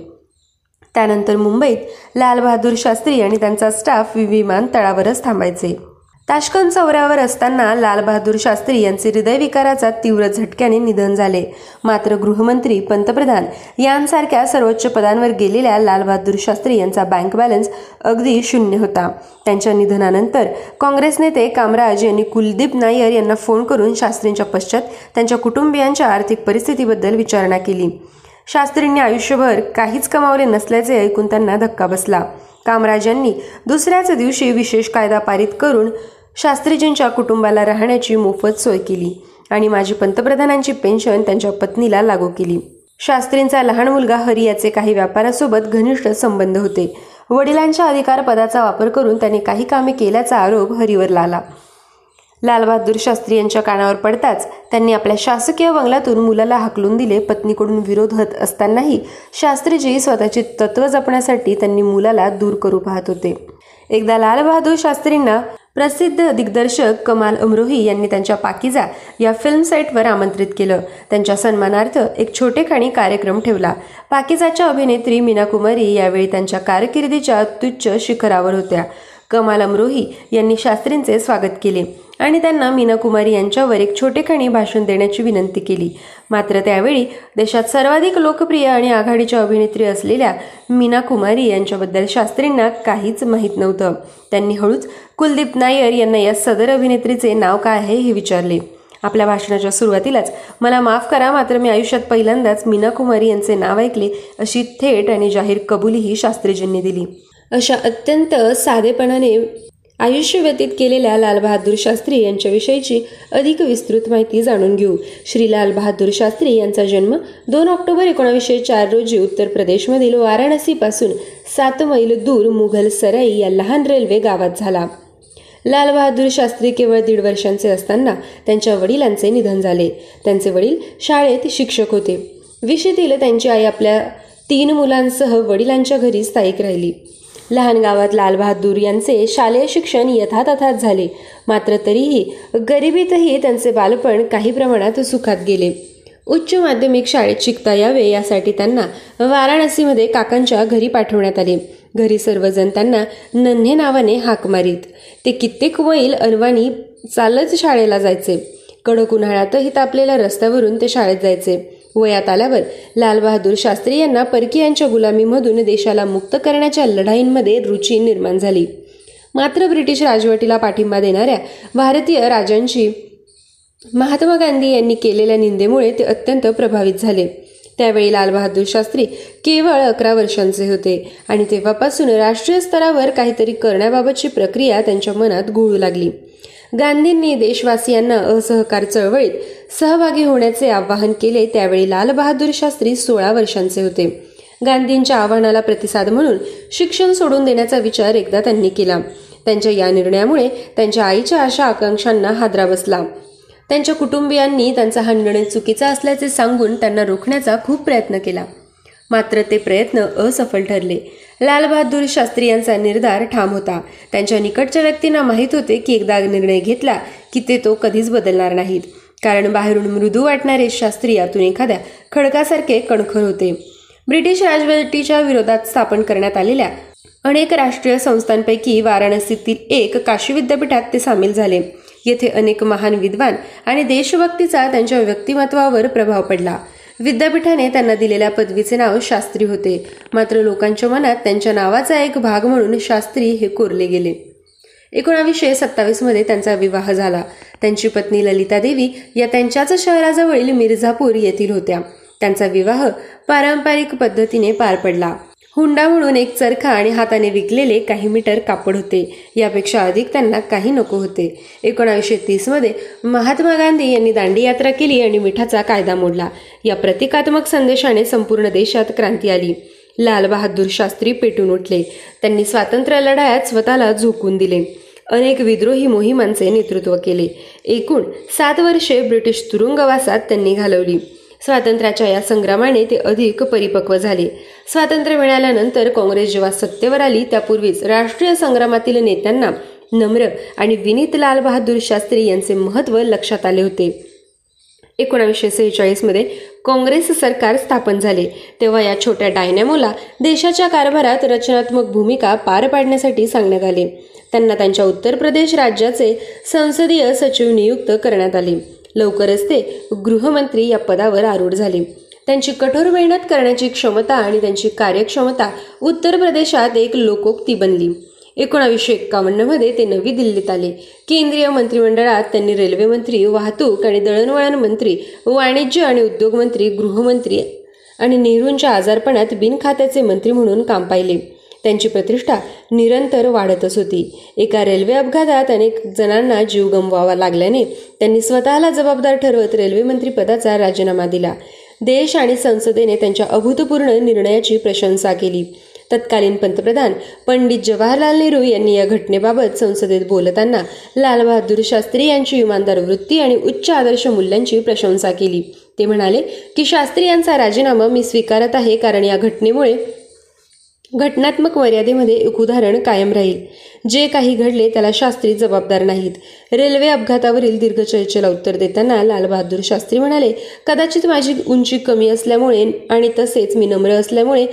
त्यानंतर मुंबईत लालबहादूर शास्त्री आणि त्यांचा स्टाफ विमानतळावरच थांबायचे. ताशकंद चौऱ्यावर असताना लालबहादूर शास्त्री यांचे हृदयविकाराचा तीव्र झटक्याने निधन झाले. मात्र गृहमंत्री पंतप्रधान यांसारख्या सर्वोच्च पदांवर गेलेल्या लालबहादूर शास्त्री यांचा बँक बॅलन्स अगदी शून्य होता. त्यांच्या निधनानंतर काँग्रेस नेते कामराज यांनी कुलदीप नायर यांना फोन करून शास्त्रींच्या पश्चात त्यांच्या कुटुंबियांच्या आर्थिक परिस्थितीबद्दल विचारणा केली. शास्त्रींनी आयुष्यभर काहीच कमावले नसल्याचे ऐकून त्यांना धक्का बसला. कामराजांनी दुसऱ्याच दिवशी विशेष कायदा पारित करून शास्त्रीजींच्या कुटुंबाला राहण्याची मोफत सोय केली आणि माझी पंतप्रधानांची पेन्शन त्यांच्या पत्नीला लागू केली. शास्त्रींचा लहान मुलगा हरी याचे काही व्यापारासोबत घनिष्ठ संबंध होते. वडिलांच्या अधिकार पदाचा वापर करून त्यांनी काही कामे केल्याचा आरोप हरीवर लाला लालबहादूर शास्त्री यांच्या कानावर पडताच त्यांनी आपल्या शासकीय बंगल्यातून मुलाला हाकलून दिले. पत्नीकडून विरोध होत असतानाही शास्त्रीजी स्वतःची तत्व जपण्यासाठी त्यांनी मुलाला दूर करू पाहत होते. एकदा लालबहादूर शास्त्रींना प्रसिद्ध दिग्दर्शक कमाल अमरोही यांनी त्यांच्या पाकिजा या फिल्म सेटवर आमंत्रित केलं. त्यांच्या सन्मानार्थ एक छोटेखाणी कार्यक्रम ठेवला. पाकिजाच्या अभिनेत्री मीना कुमारी यावेळी त्यांच्या कारकिर्दीच्या तुच्छ शिखरावर होत्या. कमाल अमरोही यांनी शास्त्रींचे स्वागत केले आणि त्यांना मीना कुमारी यांच्यावर एक छोटेखानी भाषण देण्याची विनंती केली. मात्र त्यावेळी देशात सर्वाधिक लोकप्रिय आणि आघाडीच्या अभिनेत्री असलेल्या मीना कुमारी यांच्याबद्दल शास्त्रींना काहीच माहीत नव्हतं. त्यांनी हळूच कुलदीप नायर यांना या सदर अभिनेत्रीचे नाव काय आहे हे विचारले. आपल्या भाषणाच्या सुरुवातीलाच मला माफ करा मात्र मी आयुष्यात पहिल्यांदाच मीना कुमारी यांचे नाव ऐकले अशी थेट आणि जाहीर कबुलीही शास्त्रीजींनी दिली. अशा अत्यंत साधेपणाने आयुष्य व्यतीत केलेल्या लालबहादूर शास्त्री यांच्याविषयीची अधिक विस्तृत माहिती जाणून घेऊ. श्री लाल बहादूर शास्त्री यांचा जन्म दोन ऑक्टोबर एकोणावीसशे चार रोजी उत्तर प्रदेशमधील वाराणसीपासून सात मैल दूर मुघल सराई या लहान रेल्वे गावात झाला. लालबहादूर शास्त्री केवळ दीड वर्षांचे असताना त्यांच्या वडिलांचे निधन झाले. त्यांचे वडील शाळेत शिक्षक होते. विशेतील त्यांची आई आपल्या तीन मुलांसह वडिलांच्या घरी स्थायिक राहिली. लहान गावात लालबहादूर यांचे शालेय शिक्षण यथातथात झाले. मात्र तरीही गरिबीतही त्यांचे बालपण काही प्रमाणात सुखात गेले. उच्च माध्यमिक शाळेत शिकता यावे यासाठी त्यांना वाराणसीमध्ये काकांच्या घरी पाठवण्यात आले. घरी सर्वजण त्यांना नन्हे नावाने हाक मारीत. ते कित्येक वैल अनवाणी चालत शाळेला जायचे. कडक उन्हाळ्यातही तापलेल्या रस्त्यावरून ते शाळेत जायचे. वयात आल्यावर लालबहादूर शास्त्री यांना परकीयांच्या गुलामीमधून देशाला मुक्त करण्याच्या लढाईंमध्ये रुची निर्माण झाली. मात्र ब्रिटिश राजवटीला पाठिंबा देणाऱ्या भारतीय राजांची महात्मा गांधी यांनी केलेल्या निंदेमुळे ते अत्यंत प्रभावित झाले. त्यावेळी लालबहादूर शास्त्री केवळ अकरा वर्षांचे होते आणि तेव्हापासून राष्ट्रीय स्तरावर काहीतरी करण्याबाबतची प्रक्रिया त्यांच्या मनात घोळू लागली. गांधींनी देशवासियांना असहकार चळवळीत सहभागी होण्याचे आवाहन केले त्यावेळी लालबहादूर शास्त्री सोळा वर्षांचे होते. गांधींच्या आव्हानाला प्रतिसाद म्हणून शिक्षण सोडून देण्याचा विचार एकदा त्यांनी केला. त्यांच्या या निर्णयामुळे त्यांच्या आईच्या आशा आकांक्षांना हादरा बसला. त्यांच्या कुटुंबियांनी त्यांचा हा निर्णय चुकीचा असल्याचे सांगून त्यांना रोखण्याचा खूप प्रयत्न केला. मात्र ते प्रयत्न असफल ठरले. लालबहादूर शास्त्री यांचा निर्धार ठाम होता. त्यांच्या निकटच्या व्यक्तींना माहीत होते की एकदा निर्णय घेतला की ते तो कधीच बदलणार नाहीत. कारण बाहेरून मृदू वाटणारे शास्त्री यातून एखाद्या खडकासारखे कणखर होते. ब्रिटिश राजवटीच्या विरोधात स्थापन करण्यात आलेल्या अनेक राष्ट्रीय संस्थांपैकी वाराणसीतील एक काशी विद्यापीठात ते सामील झाले. येथे अनेक महान विद्वान आणि देशभक्तीचा त्यांच्या व्यक्तिमत्वावर प्रभाव पडला. विद्यापीठाने त्यांना दिलेल्या पदवीचे नाव शास्त्री होते. मात्र लोकांच्या मनात त्यांच्या नावाचा एक भाग म्हणून शास्त्री हे कोरले गेले. एकोणावीसशे सत्तावीसमध्ये त्यांचा विवाह झाला. त्यांची पत्नी ललिता देवी या त्यांच्याच शहराजवळील मिर्झापूर येथील होत्या. त्यांचा विवाह पारंपरिक पद्धतीने पार पडला. हुंडा म्हणून एक चरखा आणि हाताने विकलेले काही मीटर कापड होते. यापेक्षा अधिक त्यांना काही नको होते. एकोणावीसशे तीसमध्ये महात्मा गांधी यांनी दांडी यात्रा केली आणि मिठाचा कायदा मोडला. या प्रतिकात्मक संदेशाने संपूर्ण देशात क्रांती आली. लाल बहादूर शास्त्री पेटून उठले. त्यांनी स्वातंत्र्य लढायात स्वतःला झोकून दिले. अनेक विद्रोही मोहिमांचे नेतृत्व केले. एकूण सात वर्षे ब्रिटिश तुरुंगवासात त्यांनी घालवली. स्वातंत्र्याच्या या संग्रामाने ते अधिक परिपक्व झाले. स्वातंत्र्य मिळाल्यानंतर काँग्रेस जेव्हा सत्तेवर आली त्यापूर्वीच राष्ट्रीय संग्रामातील नेत्यांना नम्र आणि विनीत लाल बहादूर शास्त्री यांचे महत्त्व लक्षात आले होते. एकोणावीसशे सेहेचाळीसमध्ये काँग्रेस सरकार स्थापन झाले. तेव्हा या छोट्या डायनॅमोला देशाच्या कारभारात रचनात्मक भूमिका पार पाडण्यासाठी सांगण्यात आले. त्यांना त्यांच्या उत्तर प्रदेश राज्याचे संसदीय सचिव नियुक्त करण्यात आले. लवकरच ते गृहमंत्री या पदावर आरूढ झाले. त्यांची कठोर मेहनत करण्याची क्षमता आणि त्यांची कार्यक्षमता उत्तर प्रदेशात एक लोकोक्ती बनली. एकोणावीसशे एक्कावन्नमध्ये ते नवी दिल्लीत आले. केंद्रीय मंत्रिमंडळात त्यांनी रेल्वे मंत्री वाहतूक आणि दळणवळण मंत्री वाणिज्य आणि उद्योग मंत्री गृहमंत्री आणि नेहरूंच्या आजारपणात बिनखात्याचे मंत्री म्हणून काम पाहिले. त्यांची प्रतिष्ठा निरंतर वाढतच होती. एका रेल्वे अपघातात अनेक जणांना जीव गमवावा लागल्याने त्यांनी स्वतःला जबाबदार ठरवत रेल्वेमंत्री पदाचा राजीनामा दिला. देश आणि संसदेने त्यांच्या अभूतपूर्ण निर्णयाची प्रशंसा केली. तत्कालीन पंतप्रधान पंडित जवाहरलाल नेहरू यांनी या घटनेबाबत संसदेत बोलताना लालबहादूर शास्त्री यांची इमानदार वृत्ती आणि उच्च आदर्श मूल्यांची प्रशंसा केली. ते म्हणाले की शास्त्री यांचा राजीनामा मी स्वीकारत आहे कारण या घटनेमुळे घटनात्मक मर्यादेमध्ये एक उदाहरण कायम राहील. जे काही घडले त्याला शास्त्री जबाबदार नाहीत. रेल्वे अपघातावरील दीर्घ चर्चेला उत्तर देताना लालबहादूर शास्त्री म्हणाले कदाचित माझी उंची कमी असल्यामुळे आणि तसेच मी नम्र असल्यामुळे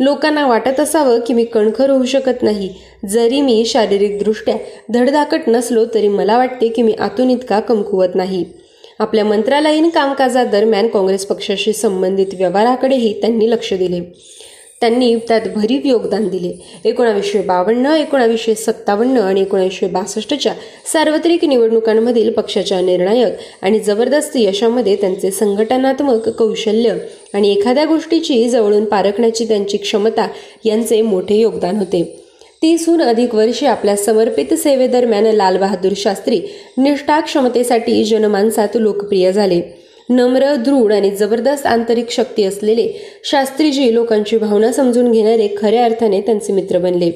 लोकांना वाटत असावं की मी कणखर होऊ शकत नाही. जरी मी शारीरिकदृष्ट्या धडधाकट नसलो तरी मला वाटते की मी आतून इतका कमकुवत नाही. आपल्या मंत्रालयीन कामकाजादरम्यान काँग्रेस पक्षाशी संबंधित व्यवहाराकडेही त्यांनी लक्ष दिले. त्यांनी त्यात भरीव योगदान दिले. एकोणावीसशे बावन्न एकोणावीसशे सत्तावन्न आणि एकोणावीसशे बासष्टच्या सार्वत्रिक निवडणुकांमधील पक्षाच्या निर्णायक आणि जबरदस्त यशामध्ये त्यांचे संघटनात्मक कौशल्य आणि एखाद्या गोष्टीची जवळून पारखण्याची त्यांची क्षमता यांचे मोठे योगदान होते. तीसहून अधिक वर्षे आपल्या समर्पित सेवेदरम्यान लालबहादूर शास्त्री निष्ठा क्षमतेसाठी जनमानसात लोकप्रिय झाले. नम्र दृढ आणि जबरदस्त आंतरिक शक्ती असलेले शास्त्रीजी लोकांची भावना समजून घेणारे खऱ्या अर्थाने त्यांचे मित्र बनले.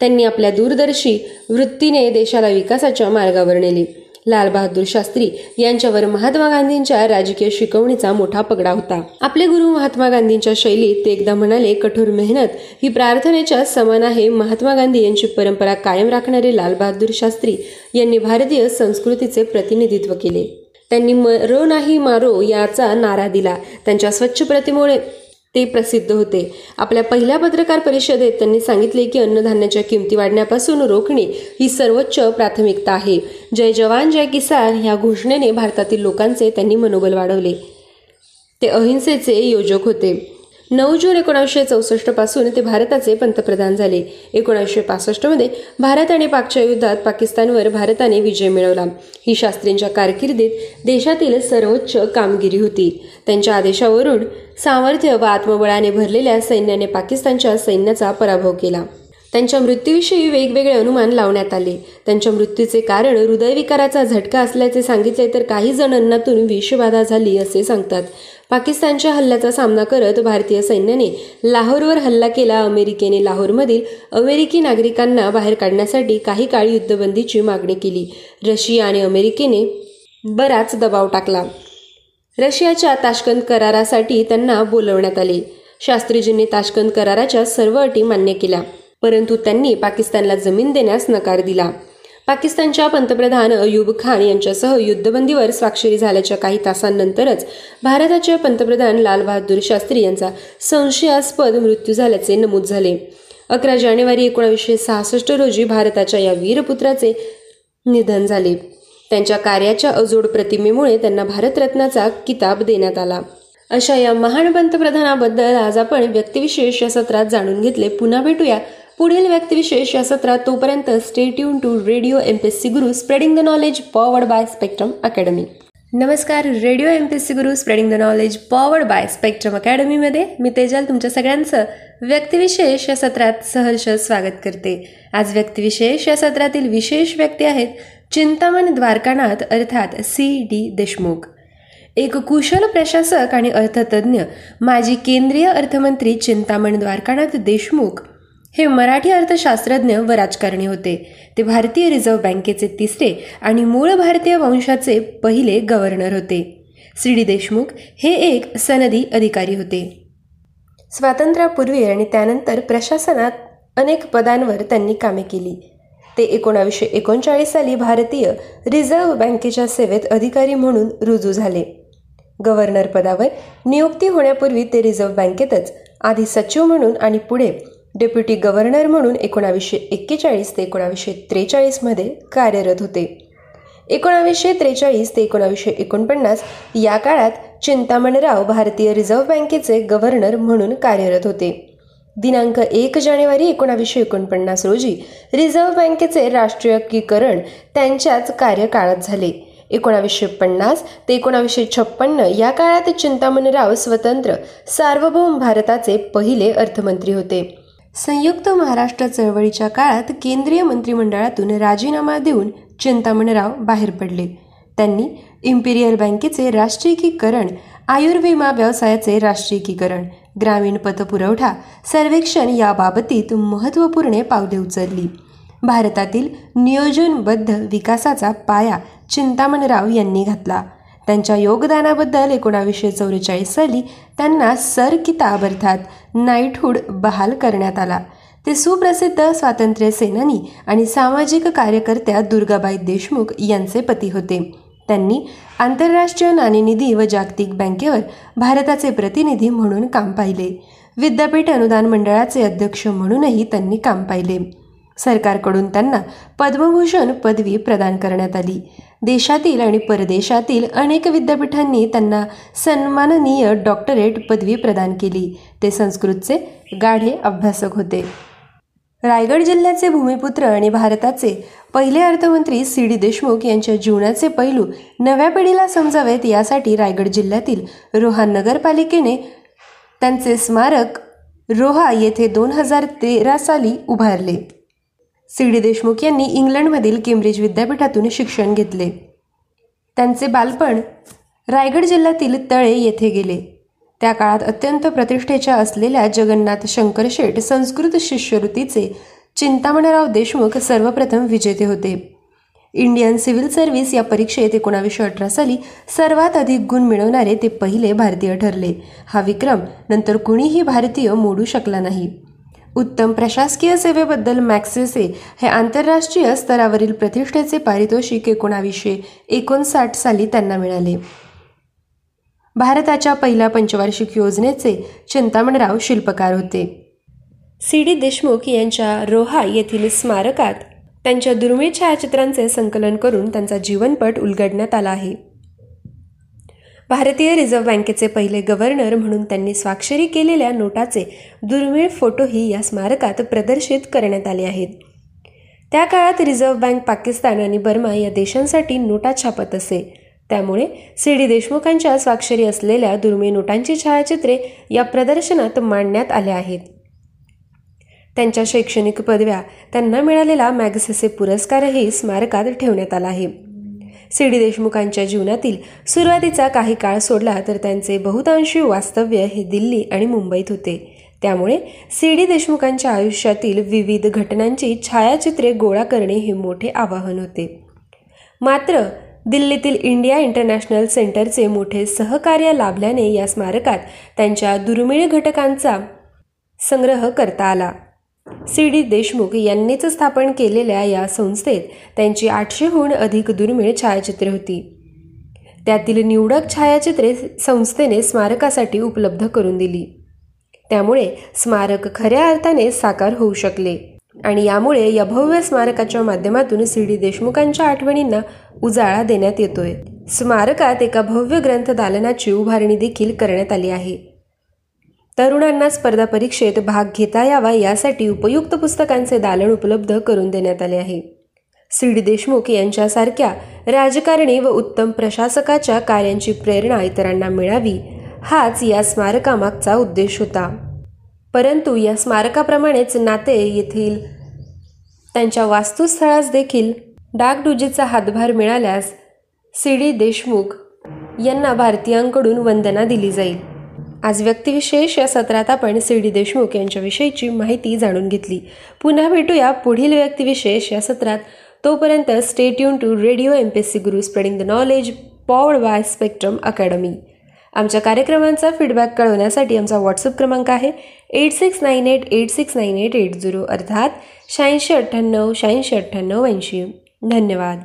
त्यांनी आपल्या दूरदर्शी वृत्तीने देशाला विकासाच्या मार्गावर नेले. लालबहादूर शास्त्री यांच्यावर महात्मा गांधींच्या राजकीय शिकवणीचा मोठा पगडा होता. आपले गुरु महात्मा गांधींच्या शैलीत ते एकदा म्हणाले कठोर मेहनत ही प्रार्थनेच्या समान आहे. महात्मा गांधी यांची परंपरा कायम राखणारे लालबहादूर शास्त्री यांनी भारतीय संस्कृतीचे प्रतिनिधित्व केले. त्यांनी मरो नाही मारो याचा नारा दिला. त्यांच्या स्वच्छ प्रतिमुळे ते प्रसिद्ध होते. आपल्या पहिल्या पत्रकार परिषदेत त्यांनी सांगितले की अन्नधान्याच्या किमती वाढण्यापासून रोखणे ही सर्वोच्च प्राथमिकता आहे. जय जवान जय किसान ह्या घोषणेने भारतातील लोकांचे त्यांनी मनोबल वाढवले. ते अहिंसेचे योजक होते. नऊ जून एकोणीसशे चौसष्टपासून ते भारताचे पंतप्रधान झाले. एकोणीसशे पासष्टमध्ये भारत आणि पाकच्या युद्धात पाकिस्तानवर भारताने विजय मिळवला. ही शास्त्रींच्या कारकिर्दीत देशातील सर्वोच्च कामगिरी होती. त्यांच्या आदेशावरून सामर्थ्य व आत्मबळाने भरलेल्या सैन्याने पाकिस्तानच्या सैन्याचा पराभव केला. त्यांच्या मृत्यूविषयी वेगवेगळे अनुमान लावण्यात आले. त्यांच्या मृत्यूचे कारण हृदयविकाराचा झटका असल्याचे सांगितले तर काही जणांनातून विषबाधा झाली असे सांगतात. पाकिस्तानच्या हल्ल्याचा सामना करत भारतीय सैन्याने लाहोरवर हल्ला केला. अमेरिकेने लाहोरमधील अमेरिकी नागरिकांना बाहेर काढण्यासाठी काही काळ युद्धबंदीची मागणी केली. रशिया आणि अमेरिकेने बराच दबाव टाकला. रशियाच्या ताशकंद करारासाठी त्यांना बोलवण्यात आले. शास्त्रीजींनी ताशकंद कराराच्या सर्व अटी मान्य केल्या परंतु त्यांनी पाकिस्तानला जमीन देण्यास नकार दिला. पाकिस्तानच्या पंतप्रधान अयूब खान यांच्यासह युद्धबंदीवर स्वाक्षरी झाल्याच्या काही तासांनंतरच भारताचे पंतप्रधान लालबहादूर शास्त्री यांचा संशयास्पद मृत्यू झाल्याचे नमूद झाले. अकरा जानेवारी एकोणावीसशे सहासष्ट रोजी भारताच्या या वीरपुत्राचे निधन झाले. त्यांच्या कार्याच्या अजोड प्रतिमेमुळे त्यांना भारतरत्नाचा किताब देण्यात आला. अशा या महान पंतप्रधानाबद्दल आज आपण व्यक्तिविशेष या सत्रात जाणून घेतले. पुन्हा भेटूया पुढील व्यक्तिविशेष या सत्रात तोपर्यंत stay tune to radio M P S C Guru spreading the knowledge powered by Spectrum academy नमस्कार radio M P S C Guru spreading the knowledge powered by Spectrum अकॅडमीमध्ये मी तेजल तुमच्या सगळ्यांचं व्यक्तिविशेष या सत्रात सहर्ष स्वागत करते. आज व्यक्तिविशेष या सत्रातील विशेष व्यक्ती आहेत चिंतामण द्वारकानाथ अर्थात सी डी देशमुख. एक कुशल प्रशासक आणि अर्थतज्ज्ञ माजी केंद्रीय अर्थमंत्री चिंतामण द्वारकानाथ देशमुख. हे मराठी अर्थशास्त्रज्ञ व राजकारणी होते. ते भारतीय रिझर्व्ह बँकेचे तिसरे आणि मूळ भारतीय वंशाचे पहिले गव्हर्नर होते. सी. डी. देशमुख हे एक सनदी अधिकारी होते. स्वातंत्र्यापूर्वी आणि त्यानंतर प्रशासनात अनेक पदांवर त्यांनी कामे केली. ते एकोणावीसशे एकोणचाळीस साली भारतीय रिझर्व्ह बँकेच्या सेवेत अधिकारी म्हणून रुजू झाले. गव्हर्नर पदावर नियुक्ती होण्यापूर्वी ते रिझर्व्ह बँकेतच आधी सचिव म्हणून आणि पुढे डेप्युटी गव्हर्नर म्हणून एकोणावीसशे एक्केचाळीस ते एकोणावीसशे त्रेचाळीसमध्ये कार्यरत होते. एकोणावीसशे त्रेचाळीस ते एकोणावीसशे एकोणपन्नास या काळात चिंतामणराव भारतीय रिझर्व्ह बँकेचे गव्हर्नर म्हणून कार्यरत होते. दिनांक एक जानेवारी एकोणावीसशे एकोणपन्नास रोजी रिझर्व्ह बँकेचे राष्ट्रीयकीकरण त्यांच्याच कार्यकाळात झाले. एकोणावीसशे पन्नास ते एकोणावीसशे छप्पन्न या काळात चिंतामणराव स्वतंत्र सार्वभौम भारताचे पहिले अर्थमंत्री होते. संयुक्त महाराष्ट्र चळवळीच्या काळात केंद्रीय मंत्रिमंडळातून राजीनामा देऊन चिंतामणराव बाहेर पडले. त्यांनी इम्पिरियल बँकेचे राष्ट्रीयकीकरण आयुर्विमा व्यवसायाचे राष्ट्रीयकीकरण ग्रामीण पतपुरवठा सर्वेक्षण याबाबतीत महत्त्वपूर्ण पावले उचलली. भारतातील नियोजनबद्ध विकासाचा पाया चिंतामणराव यांनी घातला. त्यांच्या योगदानाबद्दल एकोणावीसशे चौवेचाळीस साली त्यांना सर किताब अर्थात नाईटहूड बहाल करण्यात आला. ते सुप्रसिद्ध स्वातंत्र्य सेनानी आणि सामाजिक कार्यकर्त्या दुर्गाबाई देशमुख यांचे पती होते. त्यांनी आंतरराष्ट्रीय नाणेनिधी व जागतिक बँकेवर भारताचे प्रतिनिधी म्हणून काम पाहिले. विद्यापीठ अनुदान मंडळाचे अध्यक्ष म्हणूनही त्यांनी काम पाहिले. सरकारकडून त्यांना पद्मभूषण पदवी प्रदान करण्यात आली. देशातील आणि परदेशातील अनेक विद्यापीठांनी त्यांना सन्माननीय डॉक्टरेट पदवी प्रदान केली. ते संस्कृतचे गाढे अभ्यासक होते. रायगड जिल्ह्याचे भूमिपुत्र आणि भारताचे पहिले अर्थमंत्री सी डी देशमुख यांच्या जीवनाचे पैलू नव्या पिढीला समजावेत यासाठी रायगड जिल्ह्यातील रोहा नगरपालिकेने त्यांचे स्मारक रोहा येथे दोन हजार तेरा साली उभारले. सी डी देशमुख यांनी इंग्लंडमधील केम्ब्रिज विद्यापीठातून शिक्षण घेतले. त्यांचे बालपण रायगड जिल्ह्यातील तळे येथे गेले. त्या काळात अत्यंत प्रतिष्ठेच्या असलेल्या जगन्नाथ शंकरशेठ संस्कृत शिष्यवृत्तीचे चिंतामणराव देशमुख सर्वप्रथम विजेते होते. इंडियन सिव्हिल सर्व्हिस या परीक्षेत एकोणावीसशे अठरा साली सर्वात अधिक गुण मिळवणारे ते पहिले भारतीय ठरले. हा विक्रम नंतर कुणीही भारतीय मोडू शकला नाही. उत्तम प्रशासकीय सेवेबद्दल मॅक्सेसे हे आंतरराष्ट्रीय स्तरावरील प्रतिष्ठेचे पारितोषिक एकोणावीसशे एकोणसाठ साली त्यांना मिळाले. भारताच्या पहिल्या पंचवार्षिक योजनेचे चिंतामणराव शिल्पकार होते. सी. डी. देशमुख यांच्या रोहा येथील स्मारकात त्यांच्या दुर्मिळ छायाचित्रांचे संकलन करून त्यांचा जीवनपट उलगडण्यात आला आहे. भारतीय रिझर्व्ह बँकेचे पहिले गव्हर्नर म्हणून त्यांनी स्वाक्षरी केलेल्या नोटाचे दुर्मिळ फोटोही या स्मारकात प्रदर्शित करण्यात आले आहेत. त्या काळात रिझर्व्ह बँक पाकिस्तान आणि बर्मा या देशांसाठी नोटा छापत असे. त्यामुळे सी डी देशमुखांच्या स्वाक्षरी असलेल्या दुर्मिळ नोटांची छायाचित्रे या प्रदर्शनात मांडण्यात आल्या आहेत. त्यांच्या शैक्षणिक पदव्या त्यांना मिळालेला मॅगसेसे पुरस्कारही स्मारकात ठेवण्यात आला आहे. सी डी देशमुखांच्या जीवनातील सुरुवातीचा काही काळ सोडला तर त्यांचे बहुतांशी वास्तव्य हे दिल्ली आणि मुंबईत होते. त्यामुळे सी डी देशमुखांच्या आयुष्यातील विविध घटनांची छायाचित्रे गोळा करणे हे मोठे आवाहन होते. मात्र दिल्लीतील इंडिया इंटरनॅशनल सेंटरचे मोठे सहकार्य लाभल्याने या स्मारकात त्यांच्या दुर्मिळ घटकांचा संग्रह करता आला. सी डी देशमुख यांनीच स्थापन केलेल्या या संस्थेत त्यांची आठशेहून अधिक दुर्मिळ छायाचित्रे होती. त्यातील निवडक छायाचित्रे संस्थेने स्मारकासाठी उपलब्ध करून दिली. त्यामुळे स्मारक खऱ्या अर्थाने साकार होऊ शकले. आणि यामुळे या भव्य स्मारकाच्या माध्यमातून सी डी देशमुखांच्या आठवणींना उजाळा देण्यात येतोय. स्मारकात एका भव्य ग्रंथ दालनाची उभारणी देखील करण्यात आली आहे. तरुणांना स्पर्धा परीक्षेत भाग घेता यावा यासाठी उपयुक्त पुस्तकांचे दालन उपलब्ध करून देण्यात आले आहे. सी. डी. देशमुख यांच्यासारख्या राजकारणी व उत्तम प्रशासकाच्या कार्यांची प्रेरणा इतरांना मिळावी हाच या स्मारकामागचा उद्देश होता. परंतु या स्मारकाप्रमाणेच नाते येथील त्यांच्या वास्तुस्थळास देखील डागडुजीचा हातभार मिळाल्यास सी. डी. देशमुख यांना भारतीयांकडून वंदना दिली जाईल. आज व्यक्तिविशेष या सत्रात आपण सी डी देशमुख यांच्याविषयीची माहिती जाणून घेतली. पुन्हा भेटूया पुढील व्यक्तिविशेष या सत्रात. तोपर्यंत stay tune to radio M P S C Guru spreading the knowledge powered by Spectrum Academy आमच्या कार्यक्रमांचा फीडबॅक कळवण्यासाठी आमचा व्हॉट्सअप क्रमांक आहे eight six nine eight eight six nine eight eight zero अर्थात शहाऐंशी अठ्ठ्याण्णव शहाऐंशी अठ्ठ्याण्णव ऐंशी. धन्यवाद.